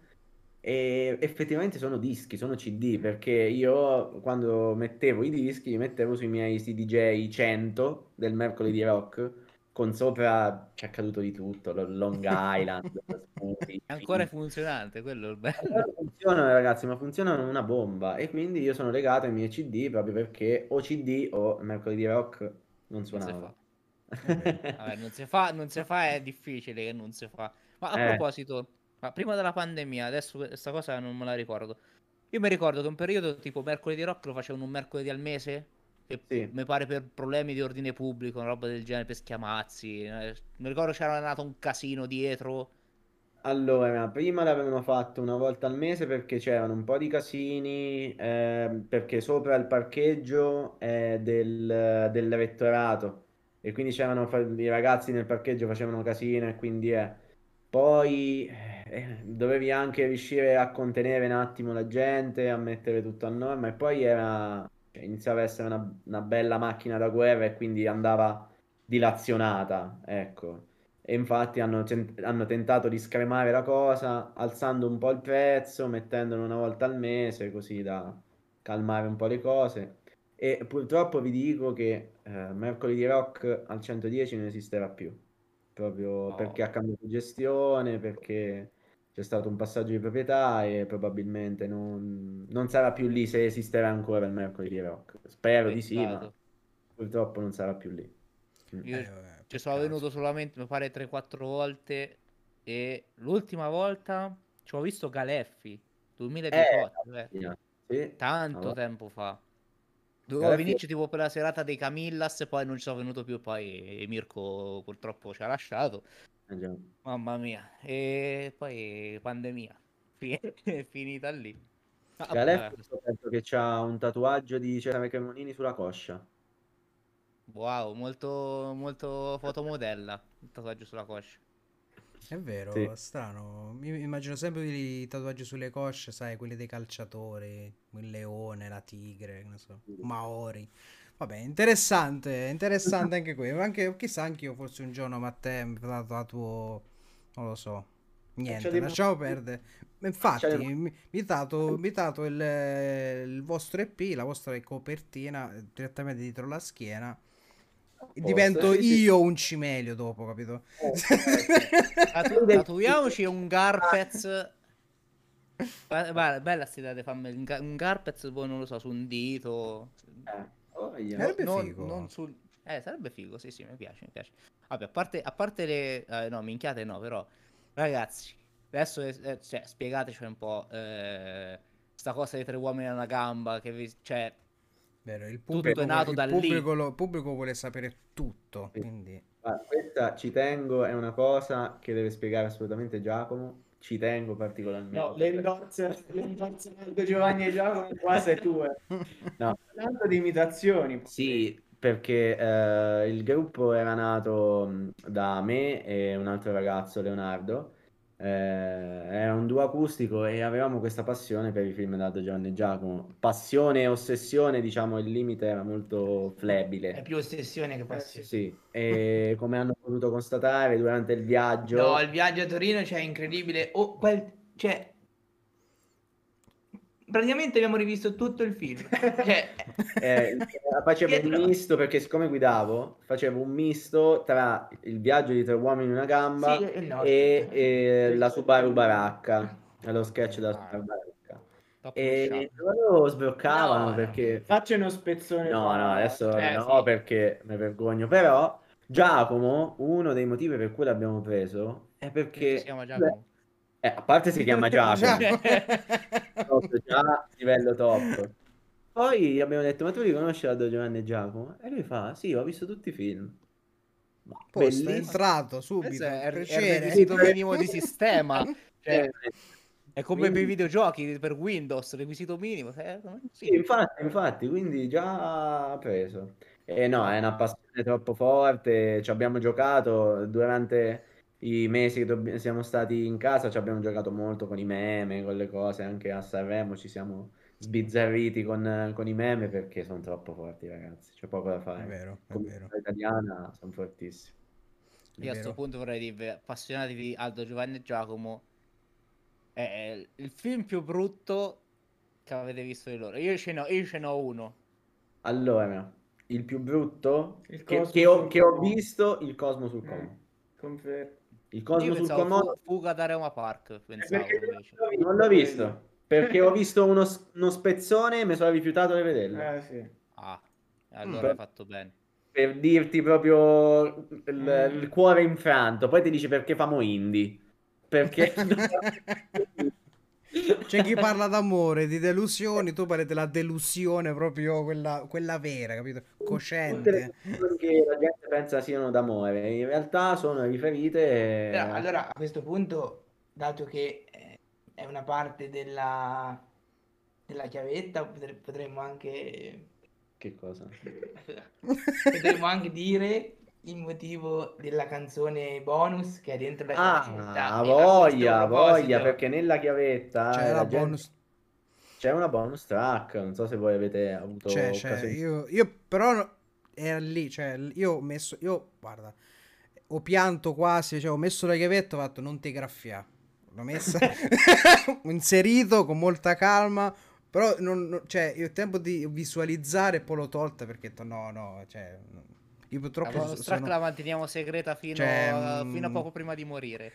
e effettivamente sono dischi, sono CD perché io quando mettevo i dischi li mettevo sui miei CDJ 100 del mercoledì rock con sopra c'è accaduto di tutto, Long Island. È ancora funzionante, quello è il bello. Funzionano ragazzi, ma funzionano una bomba e quindi io sono legato ai miei CD proprio perché o CD o Mercoledì Rock non suonava. Non, si fa, non si fa, è difficile che non si fa. Ma a eh. proposito, ma prima della pandemia, adesso questa cosa non me la ricordo. Io mi ricordo che un periodo tipo Mercoledì Rock lo facevano un mercoledì al mese e sì. mi pare per problemi di ordine pubblico, una roba del genere, per schiamazzi. Eh, mi ricordo c'era nato un casino dietro. Allora, prima l'avevano fatto una volta al mese perché c'erano un po' di casini, ehm, perché sopra il parcheggio è del, del rettorato e quindi c'erano i ragazzi nel parcheggio facevano casino e quindi è. Poi eh, dovevi anche riuscire a contenere un attimo la gente, a mettere tutto a norma e poi era, cioè, iniziava a essere una, una bella macchina da guerra e quindi andava dilazionata, ecco. E infatti hanno, cent- hanno tentato di scremare la cosa, alzando un po' il prezzo, mettendolo una volta al mese, così da calmare un po' le cose. E purtroppo vi dico che eh, Mercoledì Rock al 110 non esisterà più, proprio No. perché ha cambiato gestione, perché c'è stato un passaggio di proprietà e probabilmente non, non sarà più lì se esisterà ancora il Mercoledì Rock. Spero di sì, ma purtroppo non sarà più lì. Mm. Io Eh, vabbè, ci sono venuto solamente, mi pare, 3-4 volte e l'ultima volta ci ho visto Galeffi, 2018, eh, Sì. tanto Ah, tempo fa. Dovevo Galeffi- venirci tipo per la serata dei Camillas, poi non ci sono venuto più, poi Mirko purtroppo ci ha lasciato. Eh. Mamma mia. E poi pandemia. È finita lì. Ah, ho scoperto che c'ha un tatuaggio di Cesare Cremonini sulla coscia. Wow, molto, molto fotomodella. Il tatuaggio sulla coscia. È vero, Sì. strano. Mi immagino sempre i tatuaggi sulle cosce, sai, quelli dei calciatori, il leone, la tigre, ne so, Maori. Vabbè, interessante, interessante anche quello. Anche, chissà, anch'io forse un giorno Matteo mi tatuo, non lo so. Niente, di- lasciamo perdere. Infatti, di- mi, mi tato il, il vostro EP, la vostra copertina, eh, direttamente dietro la schiena. Divento Sì, sì. io un cimelio dopo, capito? Tatu- tatuiamoci un Garpez. Guarda, guarda, bella sta idea di farmi un, ga- un Garpez, poi non lo so, su un dito. Eh, oh. Sarebbe non, figo. non sul... Eh, sarebbe figo, sì, sì, mi piace, mi piace. Vabbè, a parte, a parte le... eh, no, minchiate no, però... Ragazzi, adesso eh, cioè, spiegateci un po' eh, sta cosa dei tre uomini a una gamba, che vi... Cioè, Vero, il Tutto pubblico, è nato il da lì. pubblico, lo- il pubblico vuole sapere tutto, Sì. quindi Guarda, questa ci tengo, è una cosa che deve spiegare assolutamente Giacomo. Ci tengo particolarmente. No, le endorse, le endorse Aldo Giovanni e Giacomo qua sei tue. No. Tanto di imitazioni. Sì, perché eh, il gruppo era nato da me e un altro ragazzo, Leonardo. Eh, era un duo acustico e avevamo questa passione per i film da Giovanni e Giacomo. Passione e ossessione, diciamo, il limite era molto È flebile. più ossessione che passione. Sì, e come hanno potuto constatare durante il viaggio... No, il viaggio a Torino, cioè, è incredibile. Oh, quel... Cioè... Praticamente abbiamo rivisto tutto il film. Cioè, Eh, facevo un Dietro. misto perché siccome guidavo, facevo un misto tra il viaggio di tre uomini in una gamba sì, e no. e, la Subaru Baracca, lo sketch della Subaru Baracca. top E loro sbroccavano No, no. perché... Faccia uno spezzone. No, no, adesso Eh, no sì. perché mi vergogno, però Giacomo, uno dei motivi per cui l'abbiamo preso è perché... Si chiama Giacomo. Eh, a parte si chiama Giacomo, già livello top. Poi abbiamo detto, ma tu li conosci Aldo Giovanni e Giacomo? E lui fa, sì, ho visto tutti i film. Ma Posto, è entrato subito, è, è il piacere. requisito minimo di sistema. Cioè, Eh, è come per i quindi- videogiochi, per Windows, requisito minimo. eh, Sì, sì. infatti, infatti, quindi già preso. E no, è una passione troppo forte, ci abbiamo giocato durante i mesi che dobb- siamo stati in casa, ci abbiamo giocato molto con i meme, con le cose, anche a Sanremo ci siamo sbizzarriti con, con i meme perché sono troppo forti, ragazzi, c'è poco da È fare. vero, è Come vero. italiana sono fortissimi. è Io a questo punto vorrei dirvi, appassionati di Aldo Giovanni e Giacomo, è il film più brutto che avete visto di loro. Io ce n'ho, io ce n'ho uno. Allora, il più brutto Il che, che ho, che ho visto, il Cosmo sul Como. Eh, confermo. Il Cosmo sul fu- Fuga da Roma Park, pensavo non l'ho visto, perché ho visto uno, uno spezzone e mi sono rifiutato di vederlo. Eh, sì. Ah, allora Mm. hai fatto bene. Per dirti proprio il, Mm. il cuore infranto. Poi ti dice perché famo indie. Perché... C'è chi parla d'amore, di delusioni, tu parli della delusione proprio quella, quella vera, capito? Tutte le Cosciente. che la gente pensa siano d'amore, in realtà sono riferite... Però, allora, a questo punto, dato che eh, è una parte della, della chiavetta, potre- potremmo anche, Che cosa? potremmo anche dire il motivo della canzone bonus che è dentro la chiavetta. Ah, voglia, voglia, perché nella chiavetta C'è eh, la la gente- bonus. c'è una bonus track, non so se voi avete avuto C'è, c'è. Io, io però era lì, cioè, io ho messo, io, guarda, ho pianto quasi, cioè, ho messo la chiavetta, ho fatto non ti graffia. L'ho messa, ho inserito con molta calma, però non, non- cioè, io ho tempo di visualizzare e poi l'ho tolta perché ho detto no, no, cioè, no. Io La purtroppo track sono... la manteniamo segreta fino, Cioè, a, mm, fino a poco prima di morire.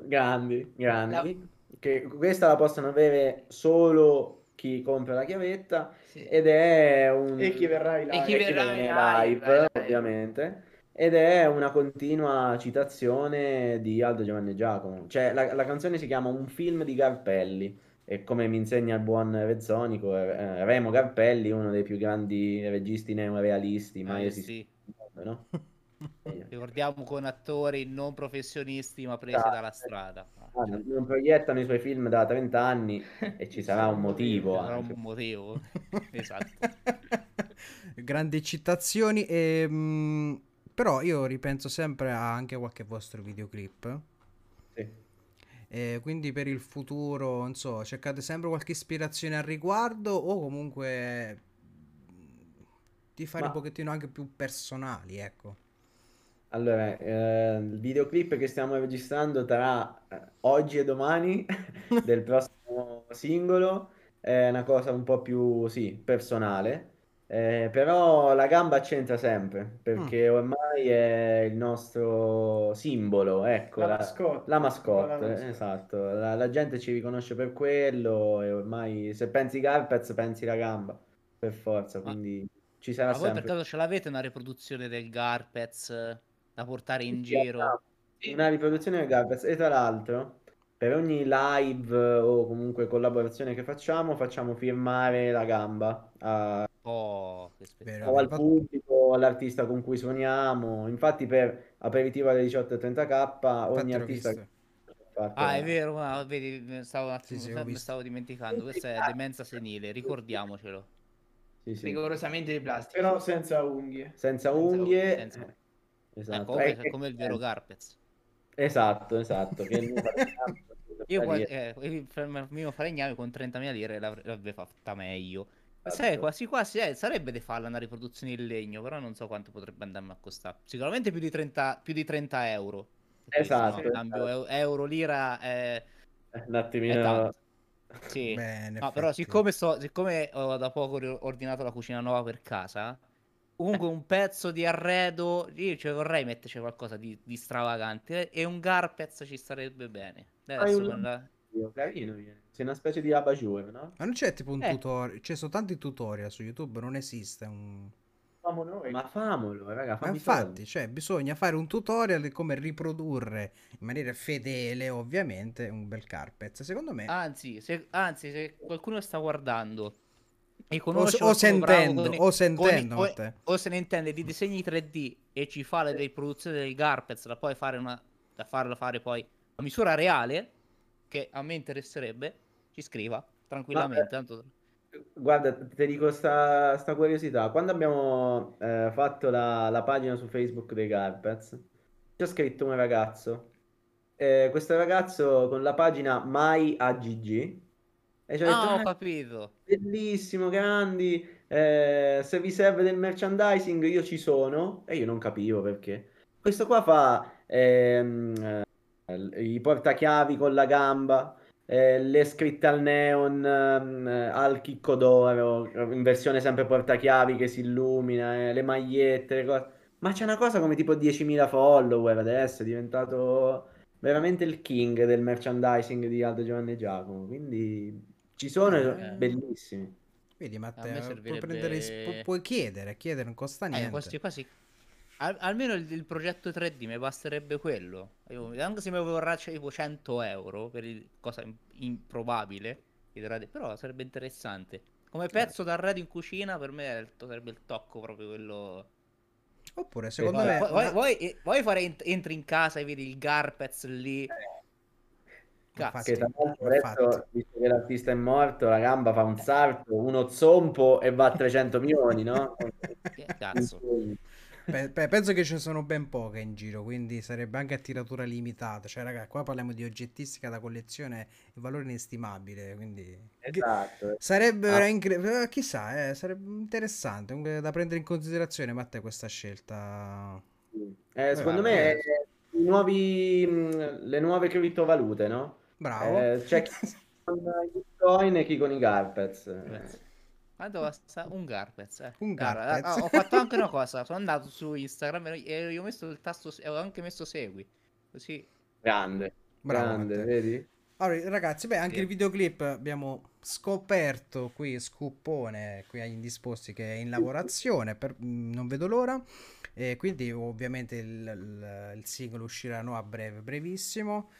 Grandi, grandi. Che questa la possono avere solo chi compra la chiavetta Sì. ed è un... E chi verrà in E chi live. chi verrà in live, live, live. ovviamente. Ed è una continua citazione di Aldo Giovanni Giacomo. Cioè, la, la canzone si chiama Un film di Garpelli. E come mi insegna il buon Rezzonico, eh, Remo Garpelli, uno dei più grandi registi neorealisti mai Eh, esistiti sì. No? Ricordiamo con attori non professionisti ma presi Esatto. dalla strada. Ah, Non proiettano i suoi film da 30 anni e ci sarà un motivo. Sarà anche. un motivo. esatto. Grandi citazioni e... mh, però io ripenso sempre a anche qualche vostro videoclip. Sì. E quindi per il futuro, non so, cercate sempre qualche ispirazione al riguardo o comunque di fare Ma- un pochettino anche più personali, ecco. Allora, eh, il videoclip che stiamo registrando tra eh, oggi e domani del prossimo singolo è una cosa un po' più, sì, personale, eh, però la gamba c'entra sempre, perché ormai è il nostro simbolo, ecco, La la, mascotte. la mascotte, La mascotte. esatto, la, la gente ci riconosce per quello e ormai se pensi Garpez pensi la gamba, per forza, quindi ci sarà Ma voi per sempre. caso ce l'avete una riproduzione del Garpez eh, da portare in Sì, giro? abbiamo Una riproduzione del Garpez e tra l'altro per ogni live o comunque collaborazione che facciamo facciamo firmare la gamba a- Oh, o al pubblico, all'artista con cui suoniamo. Infatti per aperitivo alle 18.30k ogni artista visto. Ah, è vero, ma vedi, stavo un attimo, Sì, sì, stavo dimenticando. Questa è demenza senile, ricordiamocelo. Sì, sì. rigorosamente di plastica. Però senza unghie. Senza Senza unghie. senza- Eh, Eh, Esatto. come, Eh, come il vero Garpez. Esatto, esatto. Falegname- Io eh, il mio falegname con 30.000 lire l'av- l'avrebbe fatta meglio. Sai, Esatto. quasi quasi eh, sarebbe da farla una riproduzione in legno, però non so quanto potrebbe andarmi a costare. Sicuramente più di 30, più di 30 euro. Esatto, cambio esatto. eu- euro-lira è, Un è attimino. Sì. Beh, No, però siccome, sto, siccome ho da poco ordinato la cucina nuova per casa, comunque un pezzo di arredo, io ci vorrei metterci qualcosa di, di stravagante eh, e un Garpez ci starebbe bene. Hai Adesso un- con la- Carino, viene. Sei una specie di abajour, no? Ma non c'è tipo un Eh. tutorial, ci sono tanti tutorial su YouTube, non esiste un... Famo noi. Ma famolo, raga, Ma infatti, cioè, bisogna fare un tutorial di come riprodurre in maniera fedele, ovviamente, un bel carpet. Secondo me, Anzi, se, anzi, se qualcuno sta guardando e o, conosce o qualcuno bravo sentendo, con i- o sentendo, con Matteo. o se ne intende di disegni 3D e ci fa le riproduzioni del Garpez da poi fare una da farlo fare poi a misura reale che a me interesserebbe ci scriva tranquillamente tanto Guarda, ti dico sta, sta curiosità. Quando abbiamo eh, fatto la, la pagina su Facebook dei Garpets, ci ha scritto un ragazzo. Eh, questo ragazzo con la pagina MyAGG e ci ha detto: ah ho "Ah, capito bellissimo, grandi. eh, se vi serve del merchandising, io ci sono. E io non capivo perché. Questo qua fa ehm, eh, i portachiavi con la gamba, eh, le scritte al neon, ehm, eh, al chicco d'oro, in versione sempre portachiavi che si illumina, eh, le magliette, le cose. Ma c'è una cosa come tipo 10.000 follower adesso, è diventato veramente il king del merchandising di Aldo Giovanni e Giacomo. Quindi ci sono Eh. bellissimi. Vedi, Matteo, puoi, servirebbe- prendere, is- pu- puoi chiedere, chiedere non costa eh, niente. questi quasi al- almeno il, il progetto 3D mi basterebbe quello. Io- anche se mi vorrà tipo 100 euro per il, cosa im- improbabile però sarebbe interessante. Come pezzo d'arredo in cucina per me sarebbe il tocco proprio quello. Oppure, secondo me... Vuoi, vuoi- una- vuoi- vuoi fare ent- entri in casa e vedi il Garpez lì? Cazzo. Che tra l'altro adesso, visto che l'artista è morto, la gamba fa un salto, uno zompo e va a 300 milioni, no? Che cazzo. Pe- pe- penso che ce ne sono ben poche in giro, quindi sarebbe anche a tiratura limitata. Cioè, raga, qua parliamo di oggettistica da collezione, il valore inestimabile, quindi... Esatto. Sarebbe Ah. incre- eh, chissà, eh, sarebbe interessante da prendere in considerazione, Matteo, questa scelta. Eh, secondo vabbè. me eh, i nuovi, mh, le nuove criptovalute, no? Bravo. Eh, c'è chi con i bitcoin e chi con i Garpets. Grazie. Quanto costa un Garpez? eh? Un Garpez. ah, ho fatto anche una cosa, sono andato su Instagram e io ho messo il tasto e ho anche messo segui. Così Grande, Bravo, grande, Matteo. vedi? Allora, ragazzi, beh, anche Sì. il videoclip abbiamo scoperto qui, scoopone, qui agli indisposti, che è in lavorazione, per- mm, non vedo l'ora. E quindi ovviamente il, il- il singolo uscirà no, a breve, brevissimo.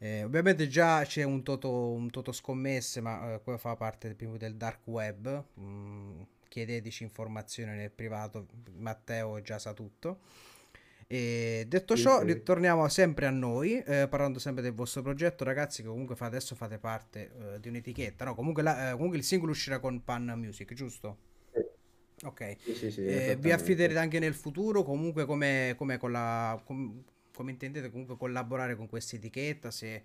Eh, ovviamente già c'è un toto, un toto scommesse, ma eh, qua fa parte del dark web. Mm, chiedeteci informazioni nel privato, Matteo già sa tutto. E detto ciò, ritorniamo sempre a noi, eh, parlando sempre del vostro progetto, ragazzi, che comunque fa- adesso fate parte eh, di un'etichetta, no? Comunque, la- eh, comunque il singolo uscirà con Pan Music, giusto? Sì. Ok. Sì, sì, Eh, vi affiderete anche nel futuro, comunque come, come, con la, com- come intendete comunque collaborare con questa etichetta, se eh,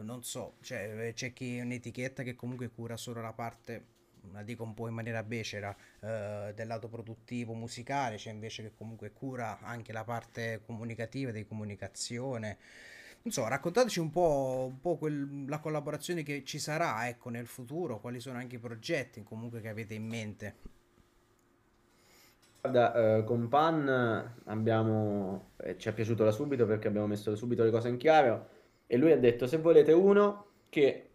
non so, cioè, eh, c'è chi un'etichetta che comunque cura solo la parte, la dico un po' in maniera becera, eh, del lato produttivo musicale, c'è invece che comunque cura anche la parte comunicativa, di comunicazione. Non so, raccontateci un po', un po' quel- la collaborazione che ci sarà, ecco, nel futuro, quali sono anche i progetti comunque che avete in mente. Guarda, eh, con Pan abbiamo, eh, ci è piaciuto da subito perché abbiamo messo subito le cose in chiaro e lui ha detto se volete uno che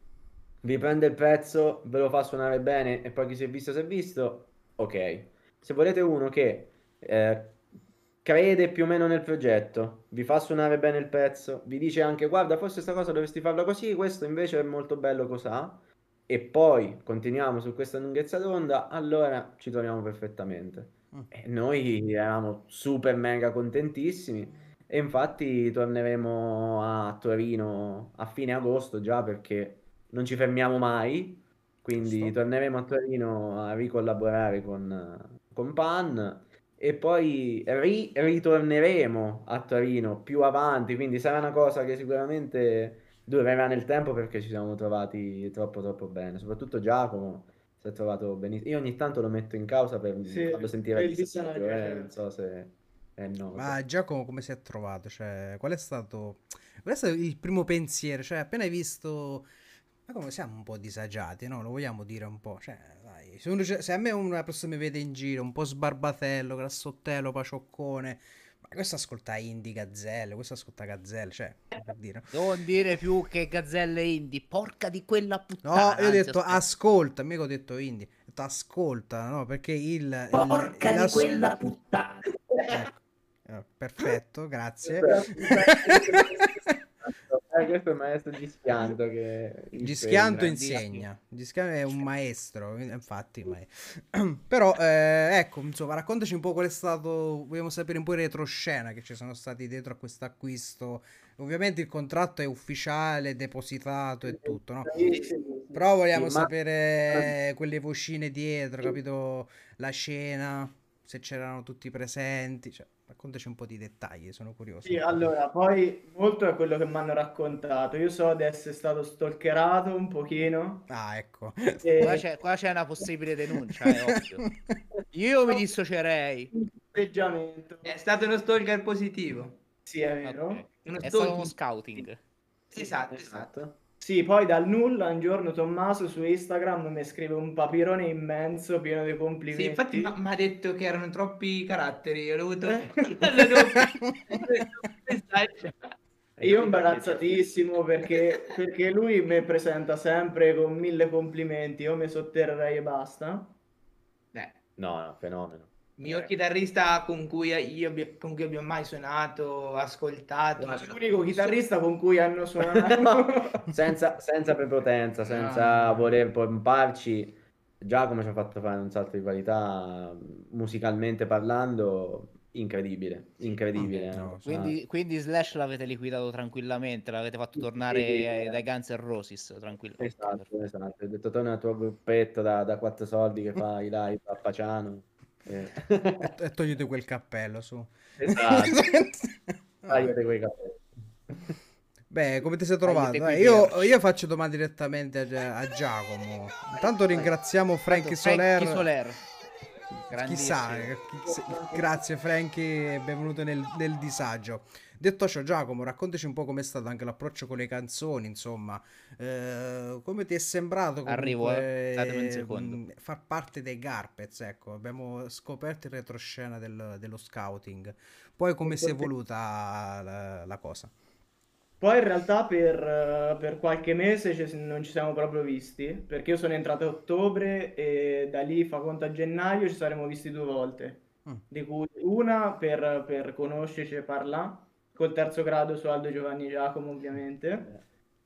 vi prende il pezzo, ve lo fa suonare bene e poi chi si è visto si è visto, ok. Se volete uno che eh, crede più o meno nel progetto, vi fa suonare bene il pezzo, vi dice anche guarda forse questa cosa dovresti farla così, questo invece è molto bello cos'ha e poi continuiamo su questa lunghezza d'onda, allora ci troviamo perfettamente. E noi eravamo super mega contentissimi e infatti torneremo a Torino a fine agosto già perché non ci fermiamo mai, quindi Giusto. torneremo a Torino a ricollaborare con, con Pan e poi ri- ritorneremo a Torino più avanti, quindi sarà una cosa che sicuramente durerà nel tempo perché ci siamo trovati troppo troppo bene, soprattutto Giacomo si è trovato benissimo. Io ogni tanto lo metto in causa per Sì, farlo sentire quel disagio, eh, certo. non so se è noto. Ma Giacomo come si è trovato? Cioè, qual è stato, qual è stato il primo pensiero? Cioè, appena hai visto... Ma come siamo un po' disagiati, no? Lo vogliamo dire un po'. Cioè, dai, se, uno- se a me una persona mi vede in giro, un po' sbarbatello, grassottello, pacioccone... Questo ascolta indie gazzelle, questo ascolta gazzelle, cioè, per dire. non dire più che gazzelle indie, porca di quella No, puttana. io ho detto ascolta, mica ho detto indie. Ho detto ascolta, no? Perché il... il- Porca di l'ass- quella puttana. Ecco. Eh, perfetto, grazie. Eh, questo è il maestro Gischianto che Gischianto insegna. Gischianto è un maestro, infatti. ma- Però, eh, ecco, insomma, raccontaci un po' qual è stato. Vogliamo sapere un po' in retroscena che ci sono stati dietro a questo acquisto. Ovviamente il contratto è ufficiale, depositato e tutto, no? Però vogliamo sapere quelle vocine dietro, capito? La scena, se c'erano tutti presenti. Cioè, raccontaci un po' di dettagli, sono curioso. Sì, allora, poi molto è quello che mi hanno raccontato. Io so di essere stato stalkerato un pochino. Ah, ecco. E... Qua c'è, qua c'è una possibile denuncia, è ovvio. Io mi dissocierei. atteggiamento. È stato uno stalker positivo. Sì, è vero. Ok. Uno È stato stalking. uno scouting. Esatto, esatto. Esatto. Sì, poi dal nulla un giorno Tommaso su Instagram mi scrive un papirone immenso pieno di complimenti. Sì, infatti mi ha detto che erano troppi caratteri. Ho dovuto... Eh. Io imbarazzatissimo perché, perché lui mi presenta sempre con mille complimenti, io mi sotterrei e basta. Beh, No, no, fenomeno. Il miglior chitarrista con cui io, con cui abbia mai suonato, ascoltato. L'unico chitarrista con cui hanno suonato. senza, senza prepotenza, senza Ah. voler pomparci, Giacomo ci ha fatto fare un salto di qualità musicalmente parlando incredibile, incredibile. No, eh. Quindi, quindi Slash l'avete liquidato tranquillamente, l'avete fatto tornare Sì, eh, eh. dai Guns N' Roses tranquillamente. Esatto, esatto. Ho detto torna al tuo gruppetto da, da quattro soldi che fa i live a Paciano. Eh. E, e togliti quel cappello su. esatto. Tagliate quei capelli. Beh, come ti sei trovato? Eh, io, io faccio domande direttamente a, a Giacomo. Intanto ringraziamo Frankie Soler. Soler. Chissà, grazie Frankie benvenuto nel, nel disagio. Detto ciò, Giacomo, raccontaci un po' com'è stato anche l'approccio con le canzoni, insomma, eh, come ti è sembrato Arrivo, comunque, eh. Un secondo. mh, far parte dei Garpez, ecco, abbiamo scoperto il retroscena del- dello scouting, poi come si è evoluta la, la cosa? Poi in realtà per, eh, per qualche mese ci- non ci siamo proprio visti, perché io sono entrato a ottobre e da lì fa conto a gennaio ci saremmo visti due volte, Mm. di cui una per, per conoscerci e parlare, col terzo grado su Aldo Giovanni Giacomo ovviamente,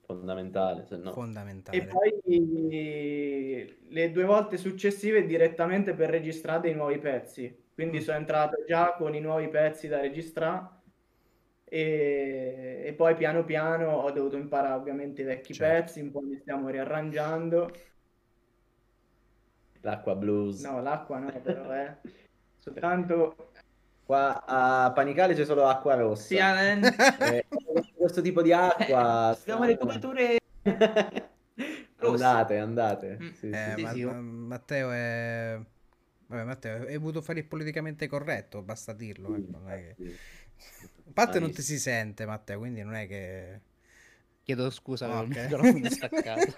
Fondamentale, se no. Fondamentale. e poi le due volte successive direttamente per registrare dei nuovi pezzi, quindi Mm. sono entrato già con i nuovi pezzi da registrare. E, e poi piano piano ho dovuto imparare ovviamente i vecchi Certo. pezzi, un po' li stiamo riarrangiando. L'acqua blues. No, l'acqua no, però è soltanto Qua a Panicale c'è solo acqua rossa. Sì, eh, Eh, questo tipo di acqua. abbiamo le coperture. Andate, andate. Mm. Sì, Eh, sì. ma- sì, ma- Matteo è... Vabbè, Matteo, hai voluto fare il politicamente corretto, basta dirlo. ecco, non è che- Sì. A parte non ti si sente, Matteo, quindi non è che... Chiedo scusa, Ah, avevo il microfono staccato.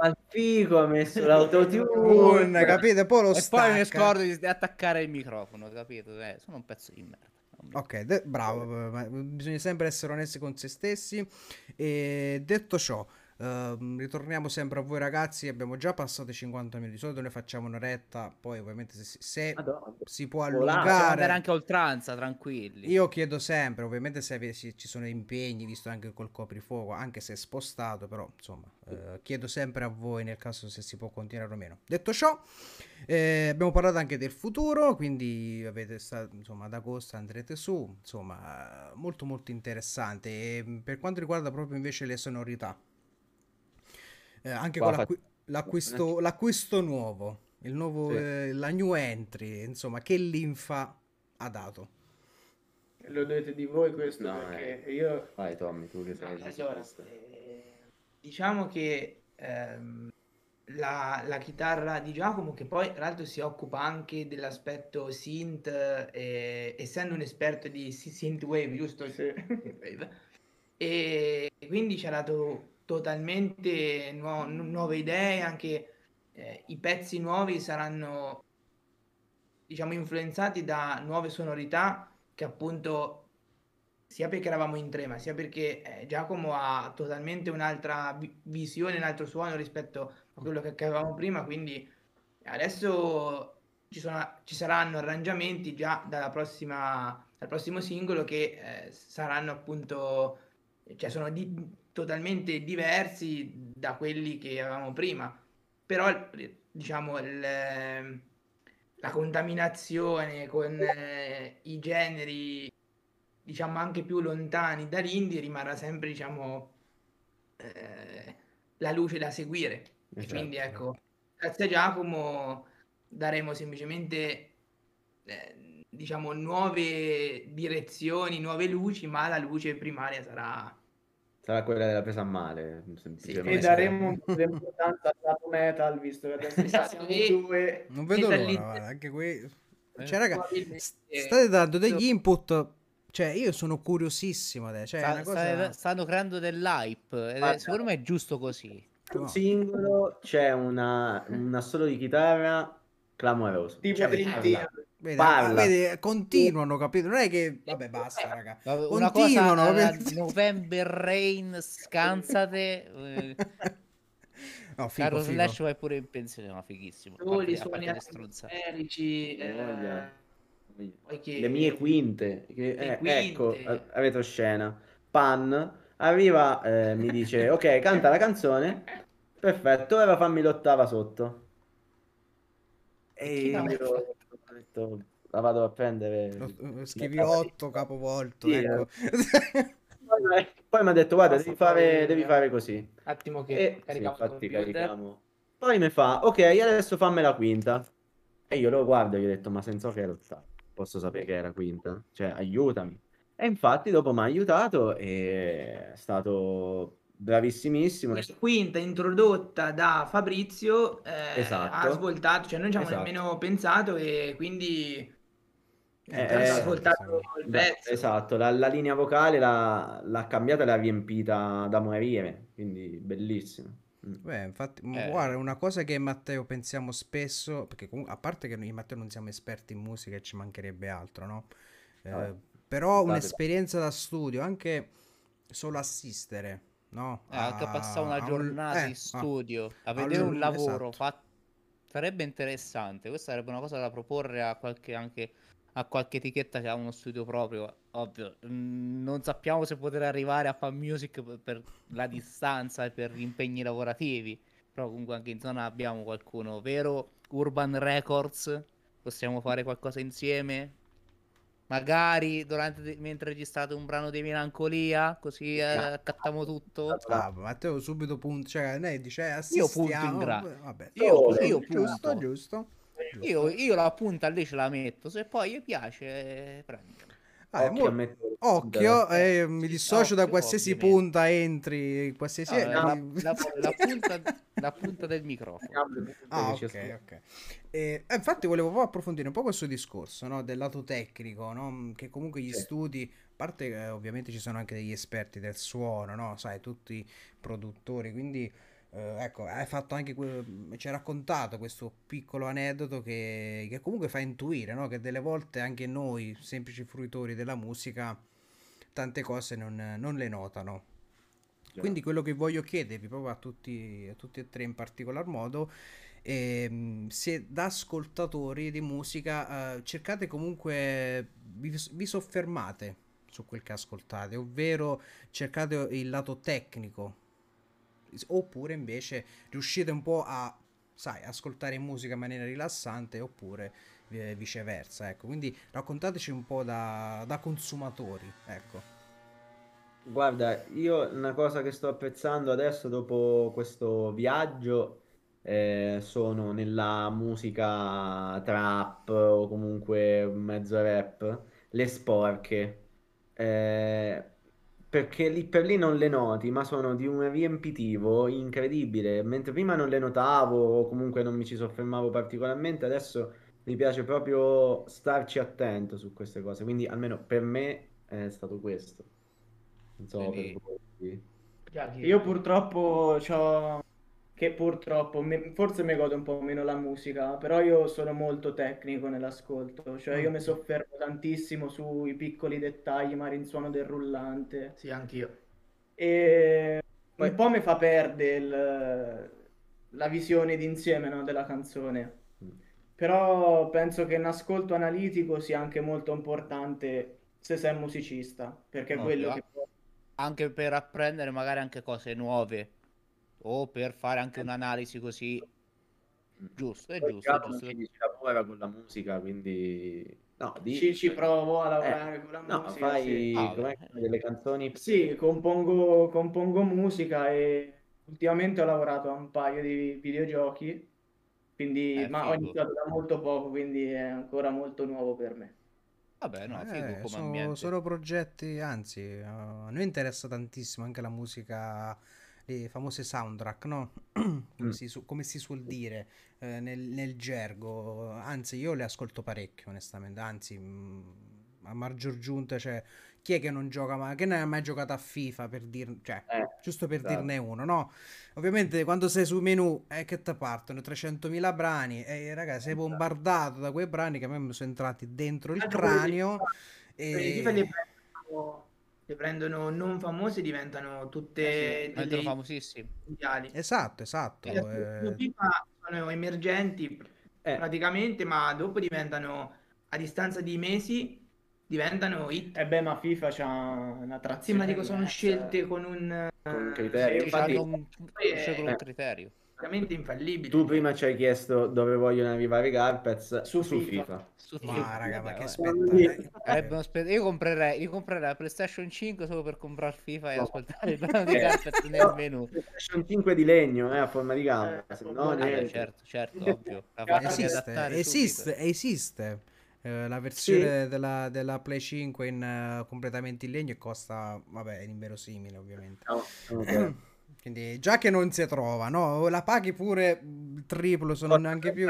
Il figo, ha messo l'autotune. Un, capite? Poi lo e poi mi stacca. scordo di attaccare il microfono, capito? Eh, sono un pezzo di merda. Ok, de- bravo, ma bisogna sempre essere onesti con se stessi. E detto ciò, ehm, ritorniamo sempre a voi ragazzi, abbiamo già passato i 50 minuti, di solito ne facciamo una retta, poi ovviamente se, se Madonna. si può allungare... anche a oltranza, tranquilli. Io chiedo sempre, ovviamente se ave- se ci sono impegni, visto anche col coprifuoco, anche se è spostato, però insomma, eh, chiedo sempre a voi nel caso se si può continuare o meno. Detto ciò, eh, abbiamo parlato anche del futuro, quindi avete sta- insomma, ad agosto andrete su, insomma, molto molto interessante. E mh, per quanto riguarda proprio invece le sonorità, eh, anche Qua con fa- l'acqui- l'acquisto, l'acquisto nuovo, il nuovo, Sì. eh, la new entry, insomma, che linfa ha dato? lo dovete di voi questo No, perché io Vai Tommy, tu che sei No, allora, eh, diciamo che ehm, la, la chitarra di Giacomo, che poi tra l'altro si occupa anche dell'aspetto synth, eh, essendo un esperto di sy- synthwave, giusto? Sì. E quindi ci ha dato totalmente nuo- nu- nuove idee, anche eh, i pezzi nuovi saranno, diciamo, influenzati da nuove sonorità che appunto sia perché eravamo in tre, ma sia perché eh, Giacomo ha totalmente un'altra vi- visione, un altro suono rispetto a quello che, che avevamo prima, quindi adesso ci, sono, ci saranno arrangiamenti già dalla prossima, dal prossimo singolo che eh, saranno appunto, cioè sono di- totalmente diversi da quelli che avevamo prima, però diciamo il- la contaminazione con eh, i generi diciamo anche più lontani dall'indie rimarrà sempre diciamo eh, la luce da seguire Esatto. quindi ecco grazie a Giacomo daremo semplicemente eh, diciamo nuove direzioni nuove luci ma la luce primaria sarà Sarà quella della presa a male, e semplicemente. daremo un po' di importanza al lato metal visto che adesso siamo e- due Non vedo l'ora, guarda, anche qui... Eh, Cioè, raga, s- state dando degli input... Cioè, io sono curiosissimo adesso. Cioè, Sta- una cosa... stanno creando dell'hype ed è- secondo me è giusto così. No. singolo c'è una, un assolo di chitarra clamoroso. tipo Cioè, Dream parla. Team. Vedi, Parla. vedi, continuano, capito? Non è che... Vabbè, basta, raga. Vabbè, Una Continuano, cosa? November Rain, scansate. eh, No, figo, Carlo figo. Slash vai pure in pensione, no, fighissimo. Soli, suoni atmosferici, eh, che- Le mie quinte. che- Le eh, quinte. Ecco, a- a retroscena. Pan arriva, eh, mi dice, ok, canta la canzone. Perfetto, ora fammi l'ottava sotto. E io? Ho detto, la vado a prendere. Lo, scrivi 8 capovolto. Sì, ecco. eh. Poi mi ha detto, guarda, devi fare, devi fare così. Attimo che e, carichiamo sì, infatti carichiamo. Poi mi fa, ok, adesso fammi la quinta. E io lo guardo e gli ho detto, ma senza che ero posso sapere che era quinta? Cioè, aiutami. E infatti dopo mi ha aiutato e è stato bravissimissimo. La quinta introdotta da Fabrizio eh, esatto. ha svoltato, cioè noi ci abbiamo esatto. nemmeno pensato e quindi eh, eh, ascoltato il pezzo. Esatto, la, la linea vocale l'ha, l'ha cambiata e l'ha riempita da morire, quindi bellissimo. Mm. Beh, infatti, eh. guarda, una cosa che Matteo pensiamo spesso, perché comunque, a parte che noi Matteo non siamo esperti in musica e ci mancherebbe altro, no? Eh, no. Però un'esperienza da studio, anche solo assistere, no? Eh, anche passare una giornata un... in studio, a, a vedere un lavoro esatto. fatto, sarebbe interessante. Questa sarebbe una cosa da proporre a qualche anche a qualche etichetta che ha uno studio proprio, ovvio. Mm, non sappiamo se poter arrivare a fan music per la distanza e per gli impegni lavorativi, però comunque anche in zona abbiamo qualcuno, vero? Urban Records, possiamo fare qualcosa insieme? Magari durante, mentre registrate un brano di melancolia, così eh, accattiamo tutto. Ah, Matteo subito punto, cioè lei dice eh, io punto in grado. Vabbè, io, io, io punto. giusto, giusto. Io, io la punta lì ce la metto, se poi gli piace prendo. Ah, occhio, mo... occhio eh, mi dissocio occhio, da qualsiasi ovviamente. punta entri, qualsiasi... Ah, la, la, la, punta, la, punta, del microfono. Ah, ok, ok. E, eh, infatti volevo approfondire un po' questo discorso, no? Del lato tecnico, no? Che comunque gli sì. studi, a parte che ovviamente ci sono anche degli esperti del suono, no? Sai, tutti produttori, quindi Uh, ecco, hai fatto anche que- ci hai raccontato questo piccolo aneddoto che, che comunque fa intuire no? che delle volte anche noi, semplici fruitori della musica, tante cose non, non le notano. Yeah. Quindi quello che voglio chiedervi proprio a tutti, a tutti e tre in particolar modo eh, se da ascoltatori di musica eh, cercate comunque vi, vi, soffermate su quel che ascoltate ovvero cercate il lato tecnico oppure invece riuscite un po' a sai, ascoltare musica in maniera rilassante oppure eh, viceversa ecco. Quindi raccontateci un po' da, da consumatori ecco. Guarda io una cosa che sto apprezzando adesso dopo questo viaggio eh, sono nella musica trap o comunque mezzo rap le sporche. Eh, perché lì per lì non le noti, ma sono di un riempitivo incredibile. Mentre prima non le notavo o comunque non mi ci soffermavo particolarmente, adesso mi piace proprio starci attento su queste cose. Quindi almeno per me è stato questo. Non so Quindi... per voi. Io purtroppo ho che purtroppo me, forse mi gode un po' meno la musica, però io sono molto tecnico nell'ascolto, cioè io mi soffermo tantissimo sui piccoli dettagli, magari in suono del rullante. Sì, anch'io. E Poi... un po' mi fa perdere il, la visione d'insieme no, della canzone. Mm. Però penso che un ascolto analitico sia anche molto importante se sei musicista, perché è quello che... Anche per apprendere magari anche cose nuove o per fare anche un'analisi così giusto, è giusto, è giusto. Ci lavora con la musica, quindi no, di... ci, ci provo a lavorare eh, con la no, musica. Fai sì. ah, delle canzoni. Sì, compongo, compongo musica e ultimamente ho lavorato a un paio di videogiochi, quindi eh, ma ho iniziato da molto poco, quindi è ancora molto nuovo per me. Vabbè, no, eh, sono, sono, progetti, anzi, uh, a noi interessa tantissimo anche la musica le famose soundtrack, no? come, mm. si, come, si, suol dire eh, nel, nel, gergo. Anzi, io le ascolto parecchio, onestamente. Anzi, mh, mm, a maggior giunta, cioè, chi è che non gioca mai, che non ha mai giocato a FIFA per dir, cioè, eh, giusto per esatto. dirne uno, no? Ovviamente quando sei sul menu è eh, che ti partono 300.000 brani e ragazzi sei esatto. bombardato da quei brani che a me mi sono entrati dentro il cranio e le prendono non famose diventano tutte eh sì, delle famosissimi mondiali. Esatto, esatto. Eh... sono emergenti eh. praticamente, ma dopo diventano a distanza di mesi diventano hit. E eh beh, ma FIFA c'ha una trazione. Sì, ma dico, sono scelte con un, con un criterio. Sì, Infatti, un, eh, con un criterio. Assolutamente infallibile. Tu prima ci hai chiesto dove vogliono arrivare i Garpez Su su, FIFA. FIFA. Su Ma FIFA, raga, ma che vabbè. aspetta. Sarebbe uno spe- Io comprerei, io comprerei la PlayStation 5 solo per comprare FIFA e No. ascoltare il brano di Eh, Carpet nel no, menu. PlayStation 5 di legno, eh, a forma di gamba. Eh, no, Ah, beh, niente. certo, certo, ovvio. Esiste, esiste, esiste. Eh, la versione della, della Play 5 in eh, completamente in legno e costa, vabbè, è inverosimile ovviamente. No, ok. Quindi già che non si trova, no? La paghi pure il triplo, se non neanche più.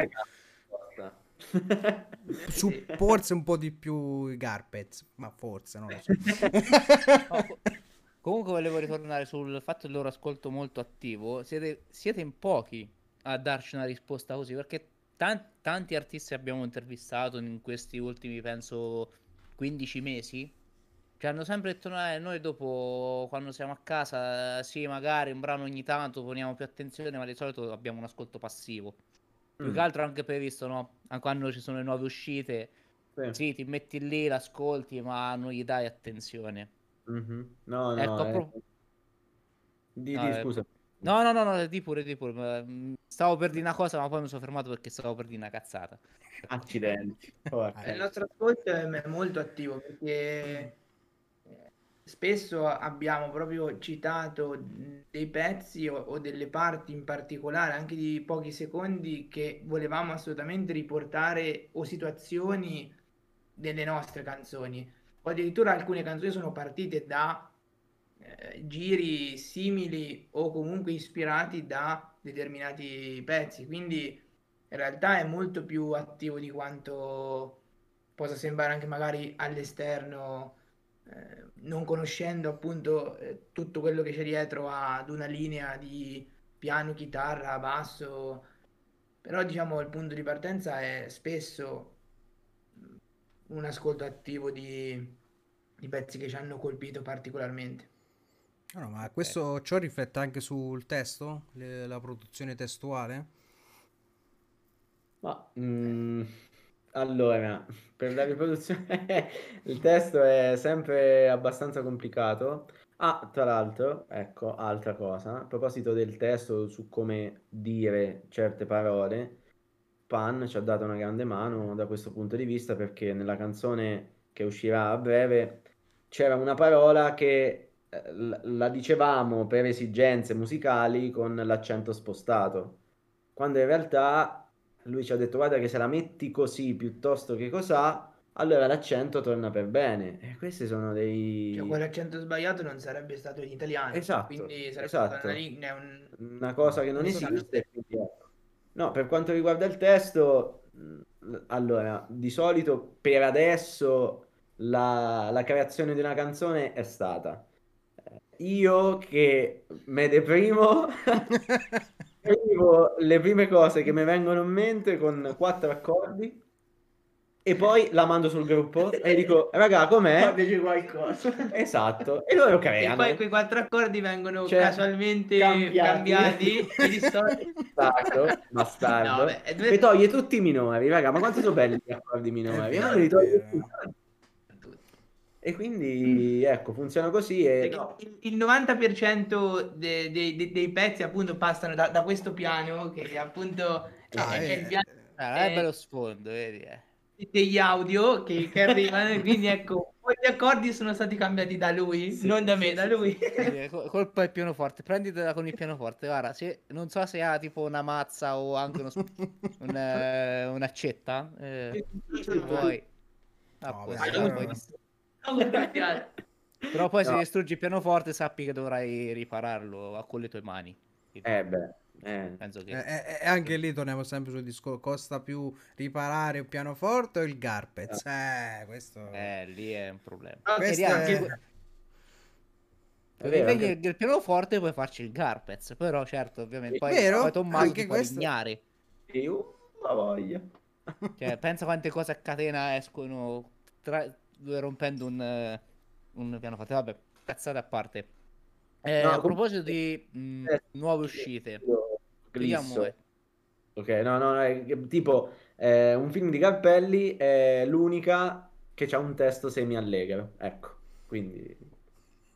Su, forse un po' di più i Garpez, ma forse, non lo so. Comunque volevo ritornare sul fatto del loro ascolto molto attivo. Siete, siete in pochi a darci una risposta così, perché tan- tanti artisti abbiamo intervistato in questi ultimi, penso, 15 mesi. Ci hanno sempre detto, "No, eh, noi dopo, quando siamo a casa, sì, magari un brano ogni tanto poniamo più attenzione, ma di solito abbiamo un ascolto passivo. Più Mm. che altro anche previsto, no? Anche quando ci sono le nuove uscite, Sì. sì, ti metti lì, l'ascolti, ma non gli dai attenzione. Mhm. No, no, Ecco, eh. pro- Di, No, di, eh, scusa. No, no, no, no, di pure, di pure. mm, Stavo per dire una cosa, ma poi mi sono fermato perché stavo per dire una cazzata. Accidenti. Eh, Il nostro ascolto è molto attivo perché eh, spesso abbiamo proprio citato dei pezzi o, o delle parti in particolare, anche di pochi secondi, che volevamo assolutamente riportare o situazioni delle nostre canzoni. O addirittura alcune canzoni sono partite da eh, giri simili o comunque ispirati da determinati pezzi. Quindi in realtà è molto più attivo di quanto possa sembrare anche magari all'esterno, eh, non conoscendo appunto eh, tutto quello che c'è dietro ad una linea di piano, chitarra, basso. Però diciamo il punto di partenza è spesso mm, un ascolto attivo di, di pezzi che ci hanno colpito particolarmente. No, no, ma questo ciò riflette anche sul testo, Le- la produzione testuale? Ma, mm, allora, per la riproduzione il testo è sempre abbastanza complicato. Ah, tra l'altro, ecco, altra cosa, a proposito del testo su come dire certe parole, Pan ci ha dato una grande mano da questo punto di vista perché nella canzone che uscirà a breve c'era una parola che eh, la dicevamo per esigenze musicali con l'accento spostato, quando in realtà lui ci ha detto guarda che se la metti così piuttosto che cos'ha, allora l'accento torna per bene. E questi sono dei... Cioè, quell'accento sbagliato non sarebbe stato in italiano, Esatto, quindi sarebbe esatto. stata una un... una cosa che non Non esiste. No, per quanto riguarda il testo, allora, di solito per adesso la, la creazione di una canzone è stata eh, io che me deprimo, scrivo le prime cose che mi vengono in mente con quattro accordi e poi la mando sul gruppo e dico, raga, com'è? Dici qualcosa. Esatto. E loro E creano. poi quei quattro accordi vengono Cioè, casualmente cambiati. cambiati e distorti. Bastardo, bastardo. No, è due- E toglie tutti i minori, raga, ma quanto sono belli gli accordi minori? È Ma vero, li toglie vero. tutti. E quindi, ecco, funziona così e... Perché il- Il 90% de- de- de- dei pezzi appunto passano da, da questo piano che appunto è, Ah, è eh, il piano Ah, è Eh. bello sfondo, vedi? eh. degli audio che, che arrivano quindi ecco quegli accordi sono stati cambiati da lui Sì, non da me sì, da sì, lui eh, col- colpa il pianoforte, prenditela con il pianoforte. Guarda, se, non so se ha tipo una mazza o anche uno, un, eh, un'accetta. Eh. Ah, No, poi- beh, però, allora- poi, No. Però poi se No. distruggi il pianoforte sappi che dovrai ripararlo a- con le tue mani. Eh beh, eh. penso che... E e- e anche lì torniamo sempre sul discorso, costa più riparare un pianoforte o il Garpez? Eh, questo... Eh, lì è un problema. Anche è- È Per vero, il anche- pianoforte puoi farci il Garpez, però certo, ovviamente poi, Vero? poi Tommaso Anche ti questo- lignare. Io la voglio. Cioè, pensa quante cose a catena escono tra- rompendo un, eh, un pianoforte. Vabbè, cazzate a parte. Eh, No, a com- proposito di mh, Eh, nuove uscite, vediamo. Ok, no, no, no, è tipo eh, un film di Carpelli è l'unica che ha un testo semi-allegro, ecco, quindi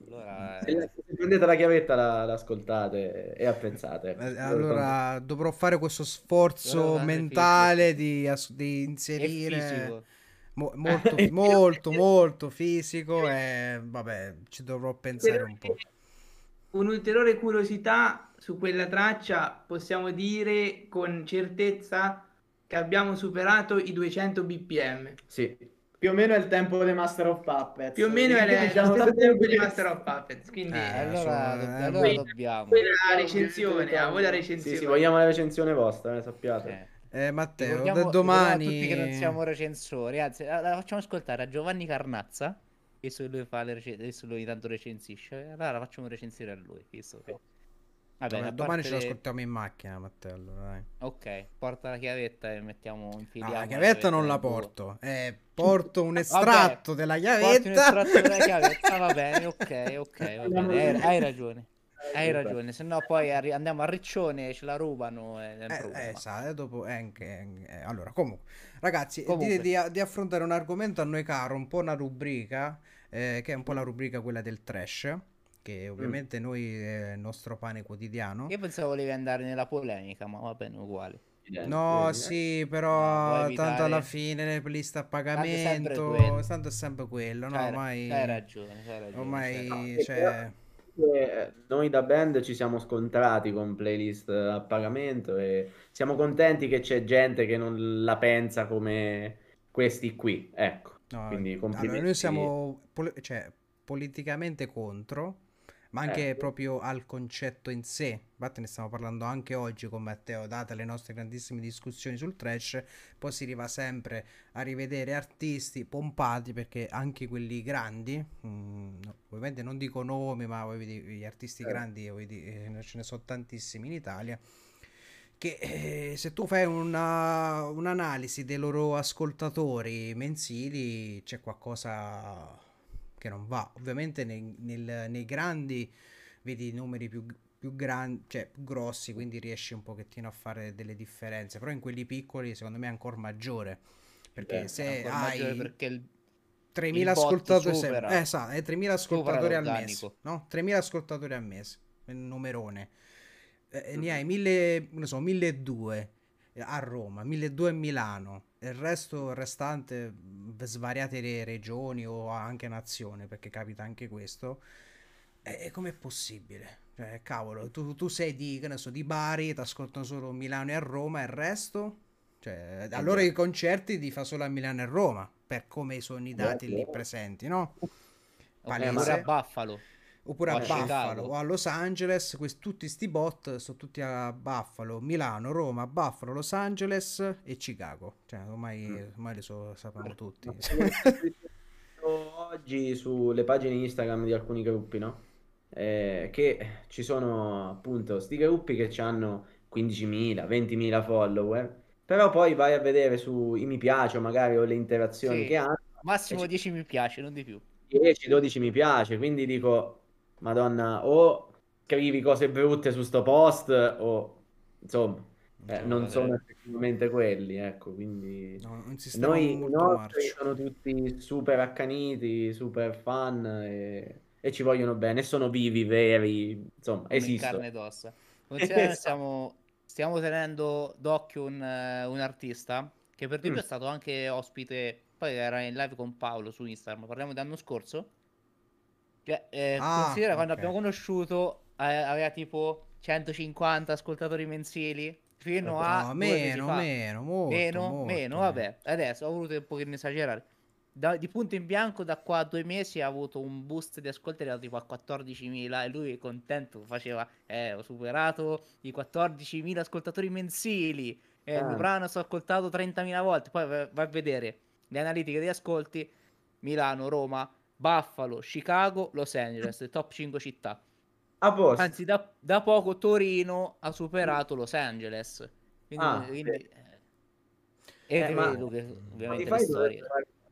Allora, se, prendete la chiavetta la, l'ascoltate e apprezzate. Eh, allora dovrò fare questo sforzo mentale di, di inserire mo- molto, molto, molto fisico e vabbè, ci dovrò pensare un po'. Un'ulteriore curiosità su quella traccia, possiamo dire con certezza che abbiamo superato i 200 bpm. Sì, più o meno è il tempo di Master of Puppets. Più o meno è il diciamo, stesso tempo di Master of Puppets. Quindi, eh, allora, so, allora voi, dobbiamo. Voi la recensione, ah, voi la recensione. Sì, sì, vogliamo la recensione vostra, eh, sappiate. Eh. Eh, Matteo, da domani tutti che non siamo recensori, anzi, la facciamo ascoltare a Giovanni Carnazza, visto che lui fa le recensioni, adesso lui tanto recensisce, allora facciamo recensire a lui, visto che Vabbè, domani, domani ce lo ascoltiamo in macchina, Matteo. Allora, dai. Ok, porta la chiavetta e mettiamo in fila. Ah, la chiavetta non la porto. Eh, porto un estratto della chiavetta. un estratto della chiavetta. va bene, ok, ok. Va bene. Hai, hai ragione. Hai ragione, se no poi arri- andiamo a Riccione, ce la rubano. E eh, eh, esatto, dopo eh, anche, eh, allora, comunque, ragazzi, comunque. Di, di, di, affrontare un argomento a noi caro, un po' una rubrica, eh, che è un po' la rubrica quella del trash che mm. ovviamente mm. noi è il nostro pane quotidiano. Io pensavo volevi andare nella polemica, ma va bene, uguale. No, eh. sì, però tanto alla fine le playlist a pagamento, tanto è sempre, sempre quello, no, ormai... Hai ragione, hai ragione. Ormai, no, cioè... Noi da band ci siamo scontrati con playlist a pagamento e siamo contenti che c'è gente che non la pensa come questi qui, ecco. No, Quindi allora, noi siamo pol- cioè, politicamente contro, ma anche eh. proprio al concetto in sé. Infatti ne stiamo parlando anche oggi con Matteo, date le nostre grandissime discussioni sul trash, poi si arriva sempre a rivedere artisti pompati perché anche quelli grandi, mh, mm, ovviamente non dico nomi, ma gli artisti eh. grandi eh, ce ne sono tantissimi in Italia che eh, se tu fai una, un'analisi dei loro ascoltatori mensili c'è qualcosa che non va. Ovviamente nei, nel, nei grandi vedi i numeri più, più grandi, cioè più grossi, quindi riesci un pochettino a fare delle differenze, però in quelli piccoli secondo me è ancora maggiore. Perché Beh, se hai perché il, 3.000 ascoltatori, se, eh, esatto, 3.000 ascoltatori al mese, no? 3.000 ascoltatori al mese, numerone. Eh, ne hai 1.000, non so, 1.200 a Roma, 1.200 a Milano, il resto il restante svariate regioni o anche nazioni, perché capita anche questo. E com'è possibile? Cioè, cavolo, tu, tu sei di, che ne so, di Bari, ti ascoltano solo Milano e Roma e il resto? Cioè, allora i concerti li fa solo a Milano e Roma, per come sono i dati lì presenti, no? Palese. Okay, a Buffalo oppure a, a Buffalo o a Los Angeles, questi, tutti sti bot sono tutti a Buffalo, Milano, Roma, Buffalo, Los Angeles e Chicago. Cioè, ormai, mm. ormai li so, sappiamo tutti. Oggi sulle pagine Instagram di alcuni gruppi, no? Eh, che ci sono appunto sti gruppi che hanno 15.000, 20.000 follower, però poi vai a vedere sui mi piace o magari o le interazioni sì. che hanno. Massimo 10 mi piace, non di più. 10-12 mi piace, quindi dico Madonna, o scrivi cose brutte su sto post o insomma, eh, non sono effettivamente quelli, ecco, quindi no, noi i nostri sono tutti super accaniti, super fan e, e, ci vogliono bene, sono vivi, veri, insomma, Come esistono. carne ed ossa. Esatto. Stiamo, stiamo tenendo d'occhio un, un artista che per esempio mm. è stato anche ospite, poi era in live con Paolo su Instagram, parliamo dell'anno scorso cioè, eh, ah, considera quando abbiamo conosciuto eh, aveva tipo 150 ascoltatori mensili fino a no, meno, meno, molto, meno, molto, meno, vabbè. Adesso ho voluto un pochino esagerare. Da, di punto in bianco da qua a due mesi ha avuto un boost di ascolti arrivato tipo a 14.000 e lui è contento faceva eh ho superato i 14.000 ascoltatori mensili e ah. il brano sto ascoltato 30.000 volte poi vai a vedere le analitiche di ascolti Milano, Roma, Buffalo, Chicago, Los Angeles, le top 5 città. A posto. Anzi, da, da, poco Torino ha superato Los Angeles. Quindi, ah, quindi eh, e eh, vedo che ovviamente le storie.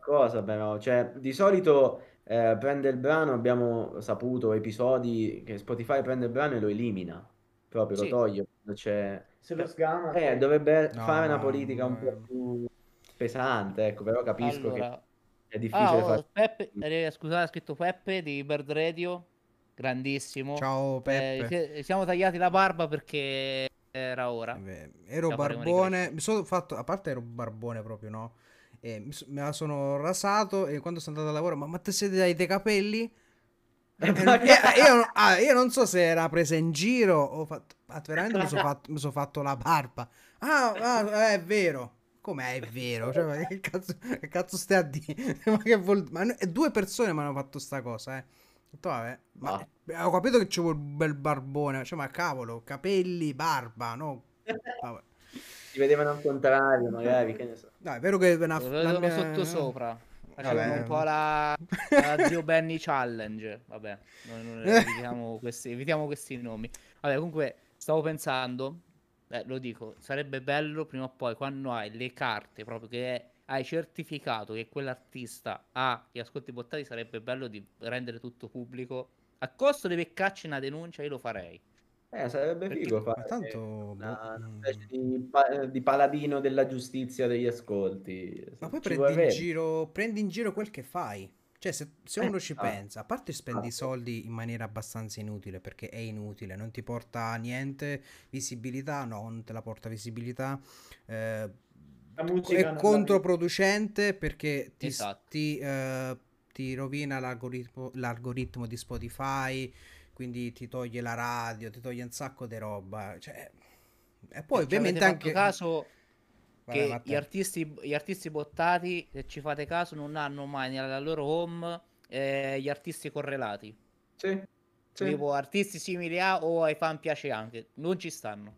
Cosa però, cioè, di solito eh, prende il brano, abbiamo saputo episodi che Spotify prende il brano e lo elimina, proprio sì. lo toglie. Cioè, Se lo sgama. Eh, dovrebbe no, fare una politica no, un po' più pesante, ecco, però capisco allora, che è difficile ah, oh, fare... Peppe, eh, scusate, ha scritto Peppe di Bird Radio. grandissimo. Ciao Peppe. Eh, siamo tagliati la barba perché era ora. Eh, ero barbone, mi sono fatto, a parte ero barbone proprio, no? E mi, me la sono rasato e quando sono andato a lavoro, ma, ma te siete dai dei capelli? E, e, io, ah, io, non so se era presa in giro o fatto, veramente mi sono fatto, son fatto, la barba. Ah, ah, è vero. Com'è è vero? Cioè, ma che cazzo, che cazzo stai a dire? ma che vuol... ma due persone mi hanno fatto sta cosa, eh. Detto, vabbè, ma ah. ho capito che c'è un bel barbone, cioè, ma cavolo, capelli, barba, no? Vabbè. Si vedevano al contrario, magari, che ne so. No, è vero che una, una mia... sotto sopra. Facevano un po' la, la Zio Benny Challenge. Vabbè, noi non evitiamo questi, evitiamo questi nomi. Vabbè, comunque, stavo pensando, eh, lo dico, sarebbe bello prima o poi quando hai le carte proprio che hai certificato che quell'artista ha gli ascolti bottati, sarebbe bello di rendere tutto pubblico. A costo di peccacci una denuncia, io lo farei. Eh, sarebbe Perché, figo fare tanto... una, una specie di, di, paladino della giustizia degli ascolti. Ma poi prendi in, giro, prendi in, giro, quel che fai. Cioè, se, se uno eh, ci ah, pensa, a parte spendi ah, soldi in maniera abbastanza inutile, perché è inutile, non ti porta niente visibilità, no, non te la porta visibilità. Eh, è controproducente perché ti, esatto. ti, eh, ti rovina l'algoritmo, l'algoritmo di Spotify quindi ti toglie la radio, ti toglie un sacco di roba. Cioè, e poi ovviamente anche... caso che Vai, gli, artisti, gli artisti bottati, se ci fate caso, non hanno mai nella loro home eh, gli artisti correlati. Sì. sì. Tipo artisti simili a o ai fan piace anche. Non ci stanno.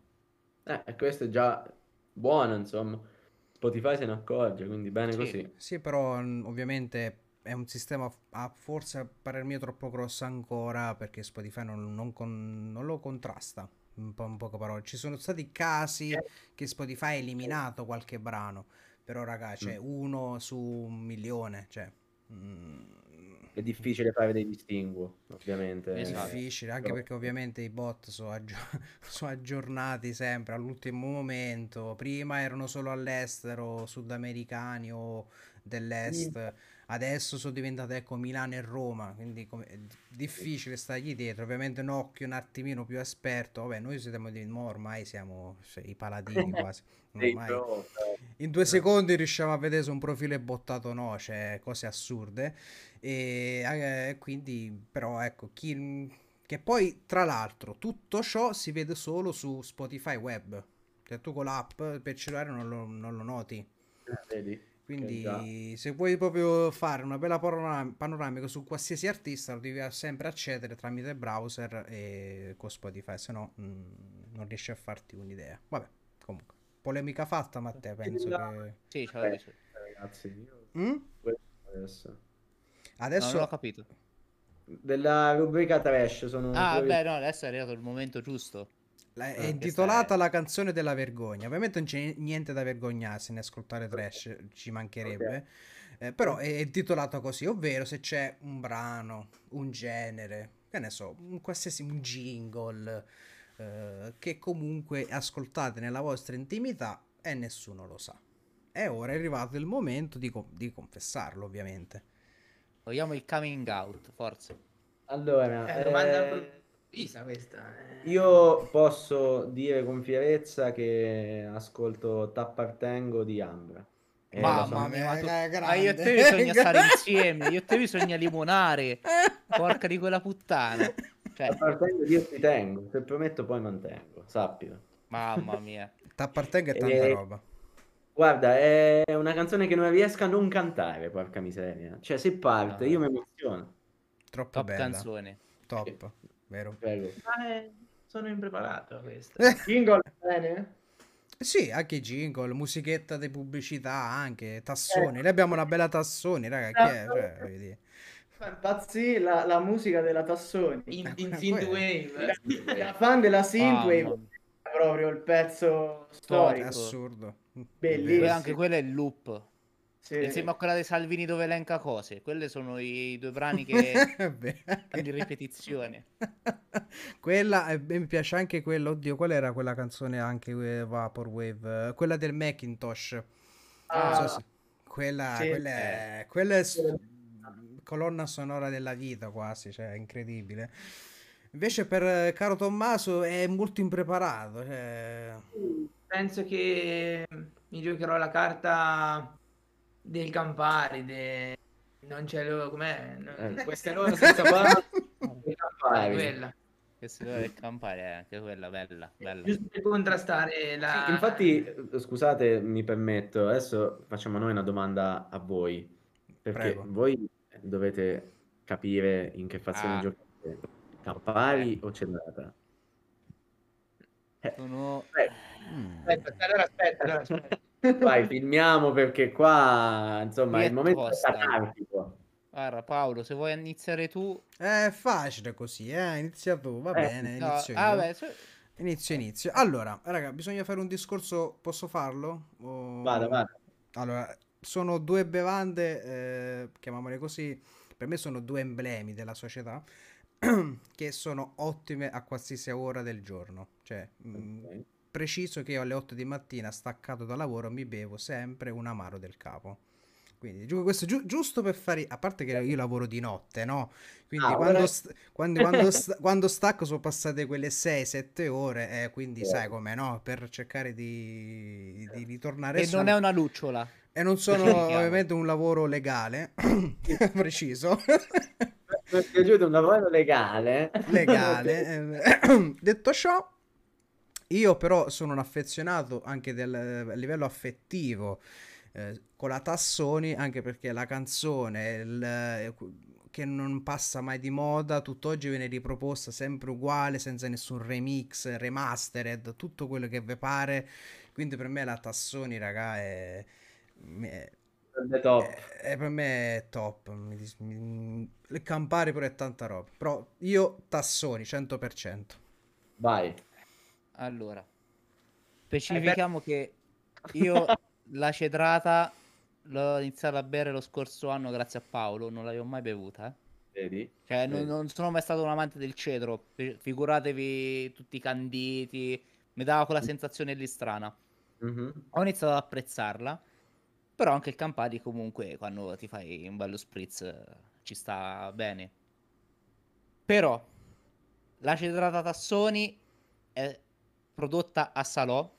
Eh, e questo è già buono, insomma. Spotify se ne accorge, quindi bene sì. così. Sì, però ovviamente è un sistema a forse a parer mio troppo grosso ancora perché Spotify non, non, con, non lo contrasta un po' in poche parole. Ci sono stati casi eh. che Spotify ha eliminato qualche brano però ragazzi mm. uno su un milione cioè mm, è difficile fare dei distinguo ovviamente. È difficile anche però... perché ovviamente i bot sono, aggi- sono, aggiornati sempre all'ultimo momento. Prima erano solo all'estero sudamericani o dell'est. Mm adesso sono diventate ecco Milano e Roma quindi è difficile stargli dietro. Ovviamente un occhio un attimino più esperto. Vabbè noi siamo di ormai siamo cioè, i paladini quasi ormai. in due secondi riusciamo a vedere se un profilo è bottato o no cioè cose assurde. E eh, quindi però ecco chi che poi tra l'altro tutto ciò si vede solo su Spotify web. Cioè tu con l'app per cellulare non lo, non lo noti. Eh, vedi quindi se vuoi proprio fare una bella panoram- panoramica su qualsiasi artista lo devi sempre accedere tramite browser e con Spotify, se no mh, mm, non riesci a farti un'idea. Vabbè, comunque. Polemica fatta, Matteo, penso che... Sì, ciao, eh, ragazzi. Io... Mm? Adesso. Adesso... No, non ho capito. Della rubrica trash sono... Ah, beh, no, adesso è arrivato il momento giusto. La, è intitolata è... La canzone della vergogna. Ovviamente non c'è niente da vergognarsi né ascoltare trash, ci mancherebbe. Okay. Eh, però è intitolata così, ovvero se c'è un brano, un genere, che ne so, un qualsiasi un jingle eh, che comunque ascoltate nella vostra intimità e nessuno lo sa. E ora è arrivato il momento di, co- di confessarlo, ovviamente. Vogliamo il coming out, forse. Allora, eh, domanda Pisa questa. Eh. Io posso dire con fierezza che ascolto T'appartengo di Ambra. Eh, Mamma mia, tu... ah, io e te bisogna stare insieme, io e te bisogna limonare. Porca di quella puttana. Cioè... T'appartengo io ti tengo, se prometto poi mantengo, sappilo. Mamma mia. T'appartengo è tanta e... roba. Guarda, è una canzone che non riesco a non cantare, porca miseria. Cioè, se parte, no. io mi emoziono. Troppo Top bella. canzone. Top vero? Prego. Ah, eh, sono impreparato a questo. Jingle bene? Sì, anche jingle, musichetta di pubblicità anche, tassoni. Eh. Noi abbiamo una bella tassoni, raga, chi è? Cioè, vedi. Pazzi, la, la, musica della Tassoni. In, in Synthwave. La fan della Synthwave. Ah, proprio il pezzo storico. Assurdo. Bellissimo. Anche quello è il loop. Sì. Insieme a quella dei Salvini dove elenca cose. Quelle sono i due brani che di ripetizione. quella, eh, mi piace anche quella, oddio, qual era quella canzone anche uh, Vaporwave? Quella del Macintosh. Ah, so se... quella, sì. quella, è, quella è colonna sonora della vita quasi, cioè è incredibile. Invece per caro Tommaso è molto impreparato. Cioè... Penso che mi giocherò la carta del Campari, de... non c'è lo... com'è? Eh. Queste loro senza qua... Campari, quella. Questa del Campari è anche quella bella, bella. Giusto per contrastare la... Sì, infatti, scusate, mi permetto, adesso facciamo noi una domanda a voi, perché Prego. voi dovete capire in che fazione ah. giocate. Campari eh. o Celata? Eh. Sono... Aspetta, allora aspetta, allora aspetta. Vai, filmiamo perché qua, insomma, è il momento catartico. Guarda Paolo, se vuoi iniziare tu... È facile così, eh? Inizia tu, va eh, bene, no, inizio ah, beh, cioè... Inizio, inizio. Allora, raga, bisogna fare un discorso, posso farlo? O... Vada, vada. Allora, sono due bevande, eh, chiamiamole così, per me sono due emblemi della società che sono ottime a qualsiasi ora del giorno. Cioè, mm, okay. mh, preciso che io alle 8 di mattina, staccato da lavoro, mi bevo sempre un amaro del capo. Quindi questo giu- giusto per fare, a parte che io lavoro di notte, no? Quindi ah, quando, st- quando, quando, st- quando, stacco sono passate quelle 6-7 ore, eh, quindi yeah. sai come no? Per cercare di, di ritornare E su. non è una lucciola. E non sono ovviamente un lavoro legale, preciso. Mi è piaciuto un lavoro legale. Legale. Eh, detto ciò, io però sono un affezionato anche del, a livello affettivo eh, con la Tassoni, anche perché la canzone il, eh, che non passa mai di moda, tutt'oggi viene riproposta sempre uguale, senza nessun remix, remastered, tutto quello che vi pare. Quindi per me la Tassoni, raga, è... è è, per me è top. Mi, mi, il Campari pure è tanta roba. Però io Tassoni 100%. Vai. Allora, specifichiamo che io la cedrata l'ho iniziata a bere lo scorso anno grazie a Paolo, non l'avevo mai bevuta. Eh. Vedi? Cioè, Vedi. Non, non, sono mai stato un amante del cedro. Figuratevi tutti canditi, mi dava quella sensazione lì strana. Mm-hmm. Ho iniziato ad apprezzarla, però anche il Campari comunque quando ti fai un bello spritz ci sta bene. Però la cedrata Tassoni è prodotta a Salò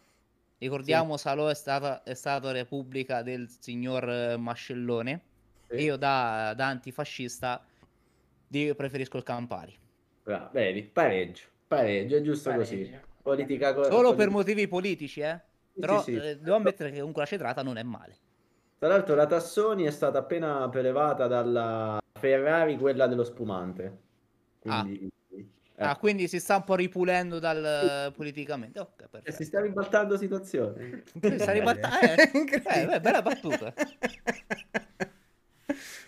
Ricordiamo, sì. Salò è stata, è stata repubblica del signor eh, Mascellone. Sì. io da, da, antifascista preferisco il Campari. Ah, vedi, pareggio, pareggio, è giusto pareggio. così. Politica co- Solo politica. per motivi politici, eh? Però sì, eh, devo ammettere che comunque la cedrata non è male. Tra l'altro la Tassoni è stata appena prelevata dalla Ferrari, quella dello spumante. Ah. Quindi... Ah. Eh. Ah, quindi si sta un po' ripulendo dal politicamente. Okay, eh, si sta ribaltando situazione. Si sta ribaltando. Eh, eh, bella battuta.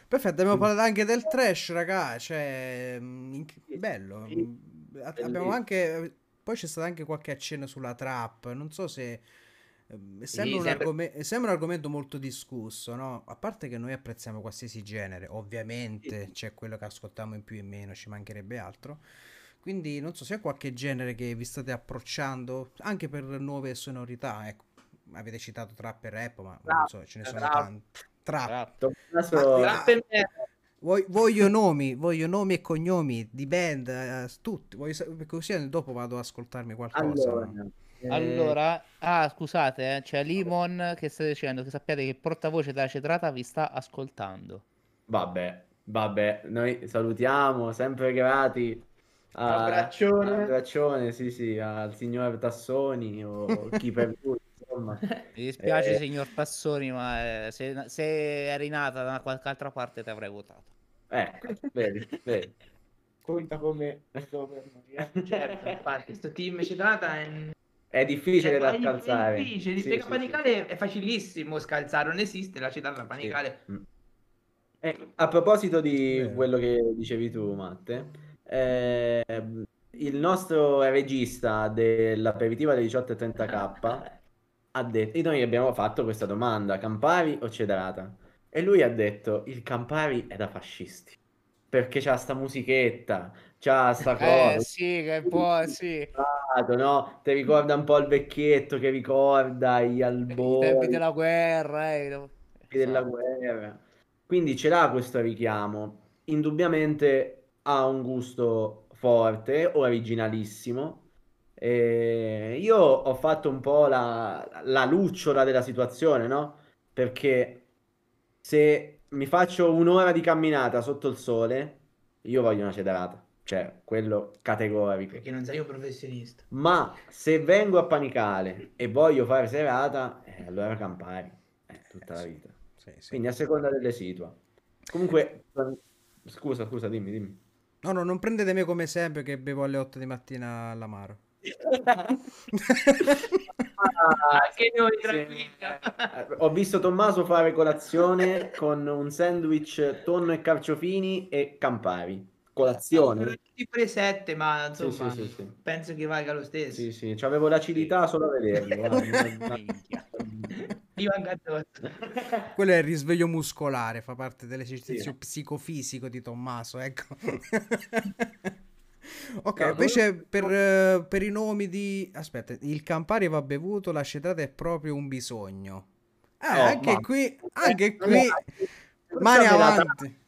Perfetto, abbiamo parlato anche del trash, raga. Cioè, mm, bello. Abbiamo anche. Poi c'è stato anche qualche accenno sulla trap. Non so se. Ehm, sembra, sì, un argom- sembra, un argomento molto discusso, no? A parte che noi apprezziamo qualsiasi genere, ovviamente sì. c'è quello che ascoltiamo in più e in meno, ci mancherebbe altro. Quindi non so se c'è qualche genere che vi state approcciando anche per nuove sonorità. Ecco, avete citato trap e rap, ma trap, non so, ce ne sono trap. tanti. Trap. trap. trap. Voglio, nomi, voglio nomi e cognomi di band, uh, tutti. Voglio, così dopo vado ad ascoltarmi qualcosa. Allora, eh... allora ah, scusate, eh, c'è Limon che sta dicendo che sappiate che il portavoce della cetrata vi sta ascoltando. Vabbè, vabbè, noi salutiamo, sempre grati abbraccione. abbraccione, sì, sì, al signor Tassoni o chi per lui. Insomma. Mi dispiace, eh... signor Tassoni, ma eh, se, se eri nata da qualche altra parte ti avrei votato. Ecco, vedi, vedi. Conta come certo, infatti, questo team Cetrata è... È difficile cioè, da scalzare. È difficile, sì, sì, panicale sì. è facilissimo scalzare, non esiste la città panicale. Sì. Mm. Eh, a proposito di Beh. quello che dicevi tu, Matte, eh, il nostro regista dell'aperitivo alle 18.30k ha detto, noi abbiamo fatto questa domanda, Campari o Cedrata? E lui ha detto, il Campari è da fascisti, perché c'ha sta musichetta, c'ha sta eh, cosa. Eh sì, che poi sì. No? Ti ricorda un po' il vecchietto che ricorda gli albori. I tempi della guerra. Eh. della guerra. Quindi ce l'ha questo richiamo. Indubbiamente ha un gusto forte, originalissimo. E io ho fatto un po' la, la lucciola della situazione, no? Perché se mi faccio un'ora di camminata sotto il sole, io voglio una cedarata. Cioè, quello categorico. Perché non sei un professionista. Ma se vengo a panicale e voglio fare serata, eh, allora campari. Eh, tutta la vita. Sì, sì. Quindi a seconda delle situa. Comunque, scusa, scusa, dimmi, dimmi. No, no, non prendete come sempre che bevo alle 8 di mattina all'amaro. Anche noi, Sì. tranquilli. Eh, Ho visto Tommaso fare colazione con un sandwich tonno e carciofini e campari. Colazione. Tutti presette, ma insomma, sì, sì, sì. penso che valga lo stesso. Sì, sì, c'avevo l'acidità solo a vederlo. Io anche addosso. Quello è il risveglio muscolare, fa parte dell'esercizio Sì. psicofisico di Tommaso, ecco. ok, No, invece comunque- per, eh, per i nomi di... Aspetta, il Campari va bevuto, la cetata è proprio un bisogno. Ah, Oh, anche ma- qui, anche Eh, qui, allora, mani avanti.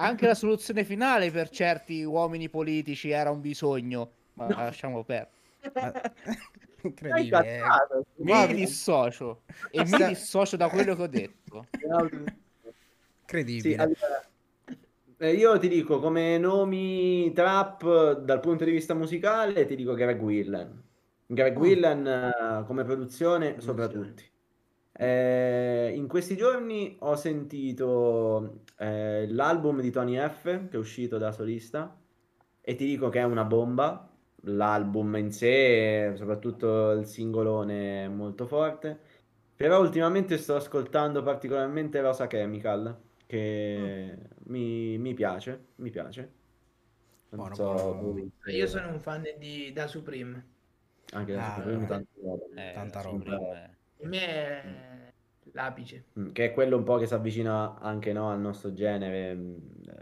Anche la soluzione finale per certi uomini politici era un bisogno, ma No. lasciamo perdere. Incredibile. eh. Mi dissocio e mi dissocio da quello che ho detto. Incredibile. Sì, allora, eh, io ti dico come nomi trap dal punto di vista musicale, ti dico Greg Willen. Greg Oh. Willen eh, come produzione sopra tutti. Eh, in questi giorni ho sentito eh, l'album di Tony F che è uscito da solista e ti dico che è una bomba. L'album in sé, soprattutto il singolone, è molto forte. Però ultimamente sto ascoltando particolarmente Rosa Chemical, che mi, mi piace, mi piace. Non Buono, so buono. Io sono un fan di Da Supreme. Anche da Ah, Supreme, eh. tante robe. Eh, Tanta roba. Per me è l'apice. Mm, Che è quello un po' che si avvicina anche no, al nostro genere.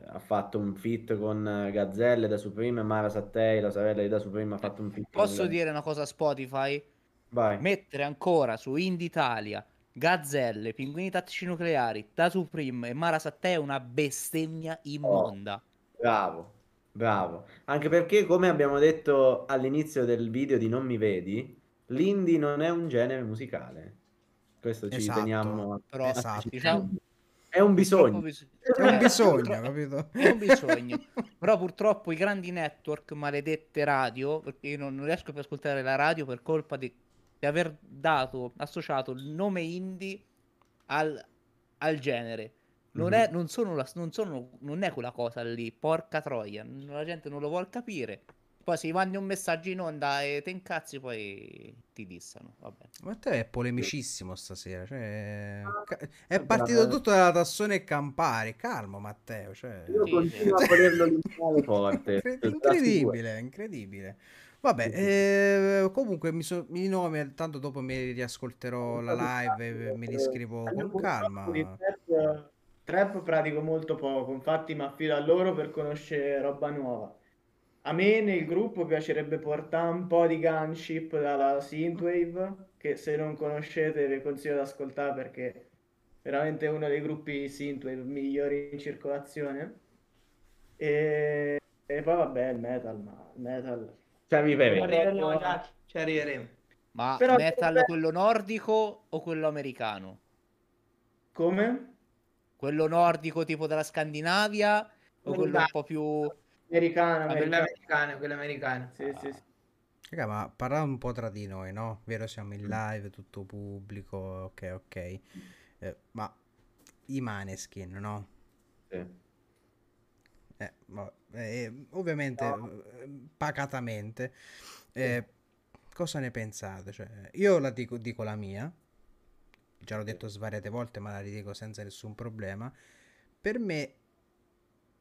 Ha fatto un feat con eh, Gazzelle da Supreme e Mara Sattei, la sorella di da Supreme, ha fatto un con Posso lei. dire una cosa a Spotify? Vai. Mettere ancora su Indie Italia, Gazzelle, Pinguini Tattici Nucleari, Da Supreme e Mara Sattei è una bestemmia immonda. Bravo, bravo. Anche perché, come abbiamo detto all'inizio del video di Non mi vedi, l'indie non è un genere musicale. Questo ci Esatto, teniamo a Però Esatto. diciamo, È un bisogno. bis- È un eh, bisogno, capito? È un bisogno. Però purtroppo i grandi network, maledette radio, perché io non, non riesco più ad ascoltare la radio per colpa di, di aver dato, associato il nome indie al, al genere. Non, è, Mhm. non, sono la- non sono- non è quella cosa lì, porca troia, la gente non lo vuole capire. Poi se mandi un messaggio in onda e te incazzi, poi ti dissano. Vabbè. Ma te è polemicissimo stasera. Cioè, ca- è partito tutto dalla tassone e Campari. Calmo, Matteo. Cioè... Io Sì, continuo sì. a volerlo limitare forte. Incredibile, incredibile. Vabbè, eh, comunque mi so- i nomi, tanto dopo mi riascolterò la live e me li scrivo Io con calma. trap pratico molto poco, infatti mi affido a loro per conoscere roba nuova. A me nel gruppo piacerebbe portare un po' di gunship dalla Synthwave, che se non conoscete vi consiglio di ascoltare perché è veramente uno dei gruppi Synthwave migliori in circolazione. E, e poi vabbè il metal, ma il metal... Cioè, mi Ci vedi. arriveremo, già, ci arriveremo. Ma Però- metal quello nordico o quello americano? Come? Quello nordico tipo della Scandinavia o quello un po' più... Americana, Quella americana. quella americana. Sì, sì, sì. Raga, ma parlare un po' tra di noi, no? Vero, siamo in live, tutto pubblico, ok, ok. Eh, ma i Maneskin, no? Sì. Eh, ma- eh, ovviamente, eh, pacatamente, eh, cosa ne pensate? Cioè, io la dico, dico la mia, già l'ho detto svariate volte, ma la ridico senza nessun problema. Per me,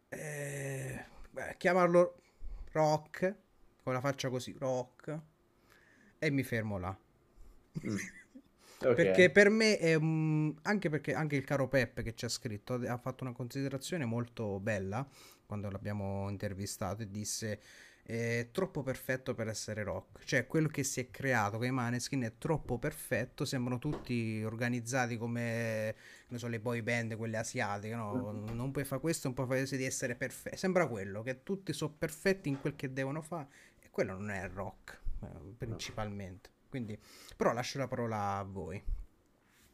eh, beh, chiamarlo rock, con la faccia così, rock, e mi fermo là. Mm. Ok. Perché per me è un... anche perché anche il caro Peppe che ci ha scritto ha fatto una considerazione molto bella quando l'abbiamo intervistato e disse è troppo perfetto per essere rock. Cioè, quello che si è creato con i Maneskin è troppo perfetto. Sembrano tutti organizzati come non so, le boy band, quelle asiatiche. No? Mm. Non puoi fare questo, non puoi fare questo di essere perfetto. Sembra quello che tutti sono perfetti in quel che devono fare. E quello non è rock, eh, principalmente. Quindi, però lascio la parola a voi.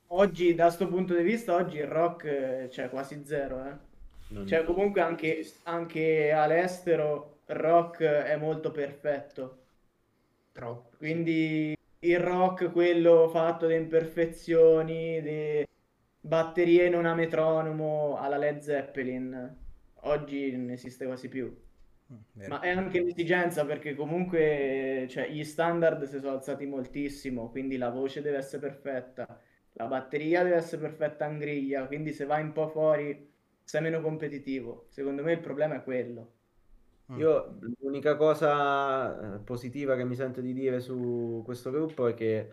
Oggi, da questo punto di vista, oggi il rock c'è cioè, quasi zero. Eh. Non cioè, comunque anche, anche all'estero rock è molto perfetto. Troppo. Quindi il rock, quello fatto di imperfezioni, di batterie non a metronomo alla Led Zeppelin, oggi non esiste quasi più. Mm, Ma è anche l'esigenza perché comunque cioè, gli standard si sono alzati moltissimo, quindi la voce deve essere perfetta, la batteria deve essere perfetta in griglia, quindi se vai un po' fuori sei meno competitivo. Secondo me il problema è quello. Mm. Io l'unica cosa eh, positiva che mi sento di dire su questo gruppo è che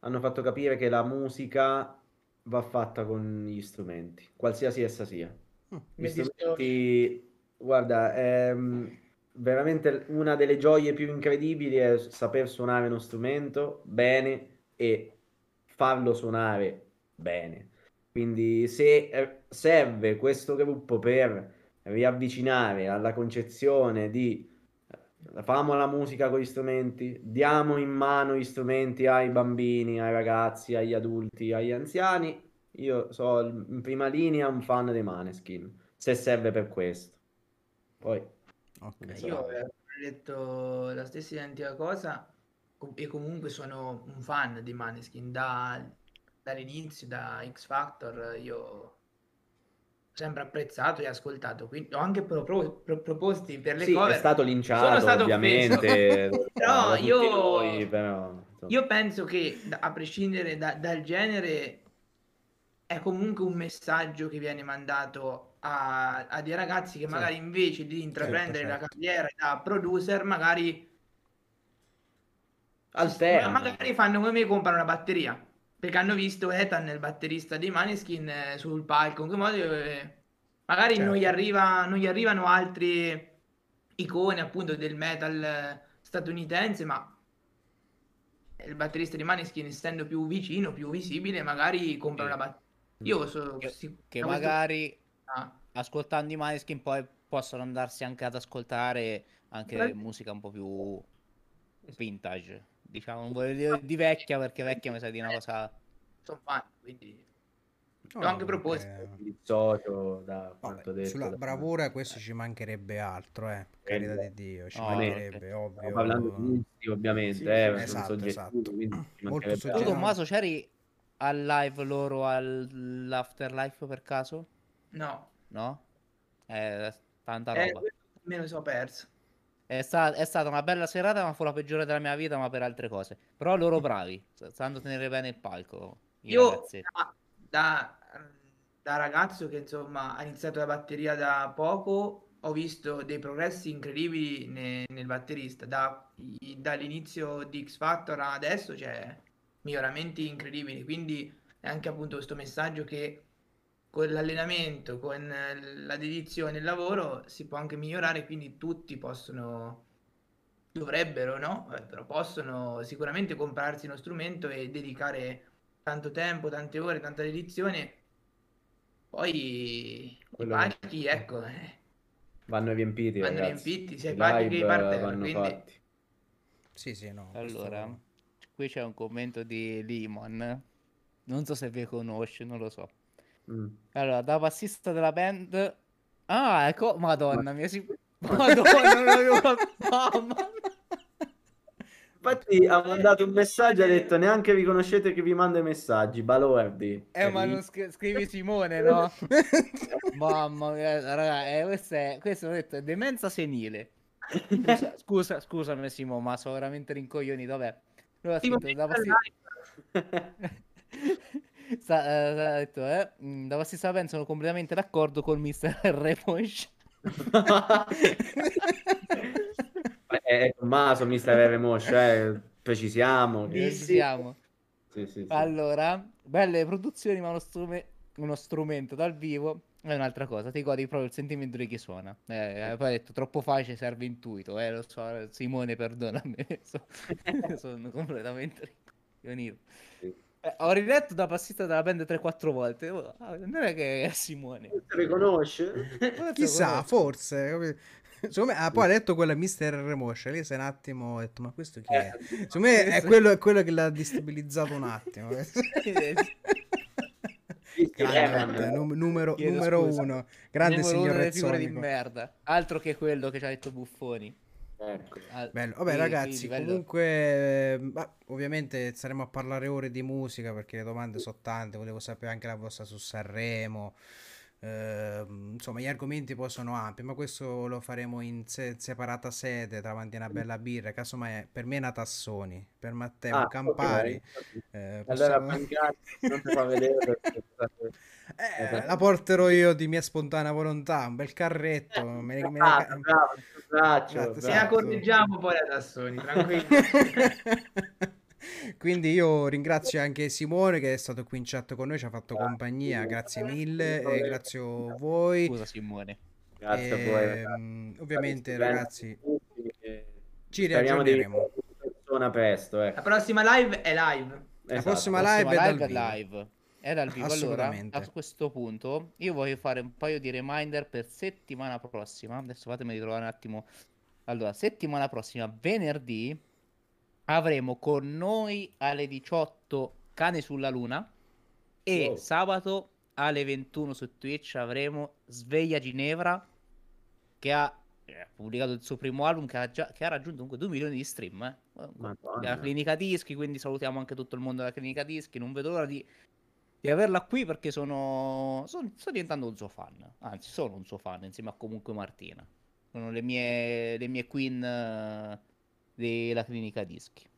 hanno fatto capire che la musica va fatta con gli strumenti, qualsiasi essa sia. Mm, gli strumenti, guarda, è mm, veramente una delle gioie più incredibili è saper suonare uno strumento bene e farlo suonare bene. Quindi se eh, serve questo gruppo per riavvicinare alla concezione di eh, famo la musica con gli strumenti, diamo in mano gli strumenti ai bambini, ai ragazzi, agli adulti, agli anziani. Io sono in prima linea un fan dei Maneskin, se serve per questo. Poi okay. so. io ho detto la stessa identica cosa e comunque sono un fan di Maneskin da, dall'inizio, da X Factor, io sempre apprezzato e ascoltato. Quindi ho anche pro- pro- pro- proposti per le sì, cover. è stato linciato, stato ovviamente. però io, noi, però, io penso che a prescindere da, dal genere è comunque un messaggio che viene mandato a, a dei ragazzi che magari sì. invece di intraprendere certo, certo. la carriera da producer magari Alterna. magari fanno come me comprano una batteria perché hanno visto Ethan, il batterista dei Maneskin, eh, sul palco. In che modo eh, magari certo. non, gli arriva, non, gli arrivano altre icone appunto del metal eh, statunitense, ma il batterista di Maneskin, essendo più vicino, più visibile, magari compra la batteria. Io so, che, sì, che magari ah. ascoltando i Maneskin poi possono andarsi anche ad ascoltare anche Beh. musica un po' più vintage diciamo, non voglio dire di vecchia perché vecchia mi sa di una cosa... Sono fan, quindi... No, Ho anche proposto. Il socio da quanto detto, sulla da... bravura questo ci mancherebbe altro, eh. Carità di Dio, ci oh, mancherebbe, ovvio. Stiamo parlando di gusti, ovviamente, sì, eh, esatto, esatto. Molto tu Tommaso c'eri al live loro all'Afterlife per caso? No. No? Eh, tanta eh, roba. Eh, me lo so perso. È, sta- è, stata una bella serata, ma fu la peggiore della mia vita, ma per altre cose. Però loro bravi, sanno tenere bene il palco. Io da, da, da, ragazzo che insomma ha iniziato la batteria da poco, ho visto dei progressi incredibili ne, nel batterista. Da, i, dall'inizio di X Factor adesso c'è cioè, miglioramenti incredibili. Quindi è anche appunto questo messaggio che con l'allenamento, con la dedizione, il lavoro si può anche migliorare, quindi tutti possono, dovrebbero, no? Eh, però possono sicuramente comprarsi uno strumento e dedicare tanto tempo, tante ore, tanta dedizione. Poi Quello i palchi, che... ecco, eh. vanno riempiti. Vanno ragazzi. riempiti, sia i palchi che vanno quindi... fatti. Sì, sì, no. Allora, questo... qui c'è un commento di Limon. Non so se vi conosce, non lo so. Mm. Allora, da bassista della band... Ah, ecco, madonna mia, si... Madonna, non avevo... Mamma Infatti ha mandato un messaggio e ha detto neanche vi conoscete che vi manda i messaggi, Balordi. Eh, ma non scri- scrivi Simone, no? Mamma mia, raga, eh, questo è, questo ho detto, è demenza senile. Scusa, scusa, scusami Simo, ma sono veramente rincoglioni, dov'è? Allora, scritto, da bassista... Sta, eh, ha detto, eh, mm, da stessa pensa sono completamente d'accordo con Mr. Remosh. è Tommaso, Mr. Remosh, eh, precisiamo. Precisiamo. Sì, sì, sì. Allora, belle produzioni, ma uno, strume- uno strumento dal vivo è un'altra cosa, ti godi proprio il sentimento di chi suona. Eh, poi hai detto troppo facile, serve intuito. Eh, lo so, Simone, perdonami, sono completamente rincoglionito. Eh, ho riletto da passita della band 3-4 volte. Oh, ah, non è che è Simone. Non ti riconosce? Chissà, forse. Secondo me, ah, poi ha detto quella Mister Remoscia. Lì sei un attimo ho detto, ma questo chi è? Eh, Secondo me è quello, è quello che l'ha destabilizzato un attimo. Grande, num- numero, numero uno, grande numero signor uno di merda. Altro che quello che ci ha detto Buffoni. Ecco. Bello. Vabbè, ragazzi, comunque, ma, ovviamente saremo a parlare ore di musica perché le domande sono tante. Volevo sapere anche la vostra su Sanremo. Uh, insomma, gli argomenti poi sono ampi, ma questo lo faremo in se- separata sede davanti a una bella birra. Casomai per me è una Tassoni, per Matteo ah, Campari. Okay. Eh, possiamo... Allora, non ti fa vedere eh, la porterò io di mia spontanea volontà. Un bel carretto. me ne, me ne... Bravo, bravo, bravo, Se la correggiamo poi la Tassoni, tranquillo. Quindi io ringrazio anche Simone che è stato qui in chat con noi, ci ha fatto compagnia, grazie mille e grazie a voi. Scusa Simone. Grazie e, a voi. Ehm, ragazzi. Ovviamente ragazzi, ci riaggiorneremo. Presto, ecco. La prossima live è live. La esatto. prossima live, prossima è, live è live. È dal vivo. Allora, a questo punto, io voglio fare un paio di reminder per settimana prossima. Adesso fatemi ritrovare un attimo. Allora, settimana prossima, venerdì, avremo con noi alle 18 Cane sulla Luna e wow. sabato alle 21 su Twitch avremo Sveglia Ginevra che ha eh, pubblicato il suo primo album che ha, già, che ha raggiunto comunque 2 milioni di stream. Eh. La clinica dischi, quindi salutiamo anche tutto il mondo della clinica dischi. Non vedo l'ora di, di averla qui perché sono, sono, sto diventando un suo fan. Anzi, sono un suo fan insieme a comunque Martina. Sono le mie, le mie queen uh, della clinica dischi.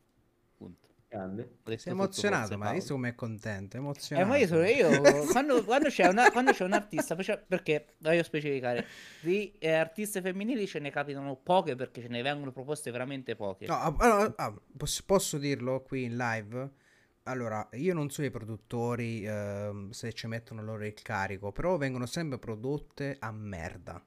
Punto. Grande. Sei emozionato, ma visto come è contento, emozionato. Eh, ma io sono io, quando, quando, c'è una, quando, c'è un artista, perché voglio specificare, di eh, artiste femminili ce ne capitano poche perché ce ne vengono proposte veramente poche. No, allora, ah, posso, posso dirlo qui in live? Allora, io non so i produttori eh, se ci mettono loro il carico, però vengono sempre prodotte a merda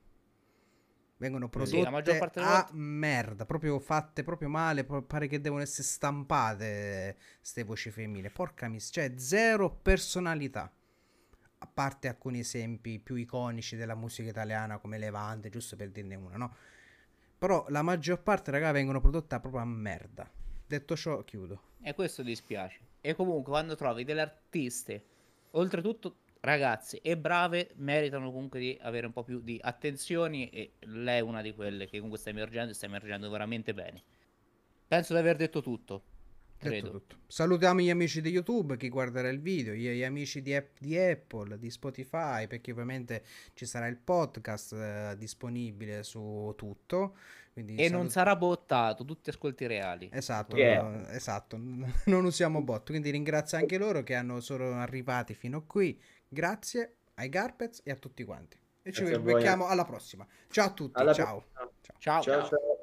vengono prodotte sì, a merda, proprio fatte proprio male, pare che devono essere stampate queste voci femminili. Porca miseria, cioè zero personalità. A parte alcuni esempi più iconici della musica italiana come Levante, giusto per dirne una, no? Però la maggior parte, raga, vengono prodotte proprio a merda. Detto ciò, chiudo. E questo dispiace. E comunque quando trovi delle artiste, oltretutto ragazze e brave meritano comunque di avere un po' più di attenzioni e lei è una di quelle che comunque sta emergendo e sta emergendo veramente bene. Penso di aver detto tutto. Credo. Tutto. Salutiamo gli amici di YouTube, chi guarderà il video, gli, amici di, di, Apple, di Spotify, perché ovviamente ci sarà il podcast eh, disponibile su tutto. Quindi e salut- non sarà bottato, tutti ascolti reali. Esatto, yeah. esatto, non usiamo bot. Quindi ringrazio anche loro che hanno, sono arrivati fino a qui. Grazie ai Garpets e a tutti quanti. E ci becchiamo alla prossima. Ciao a tutti. Ciao. ciao. ciao. ciao.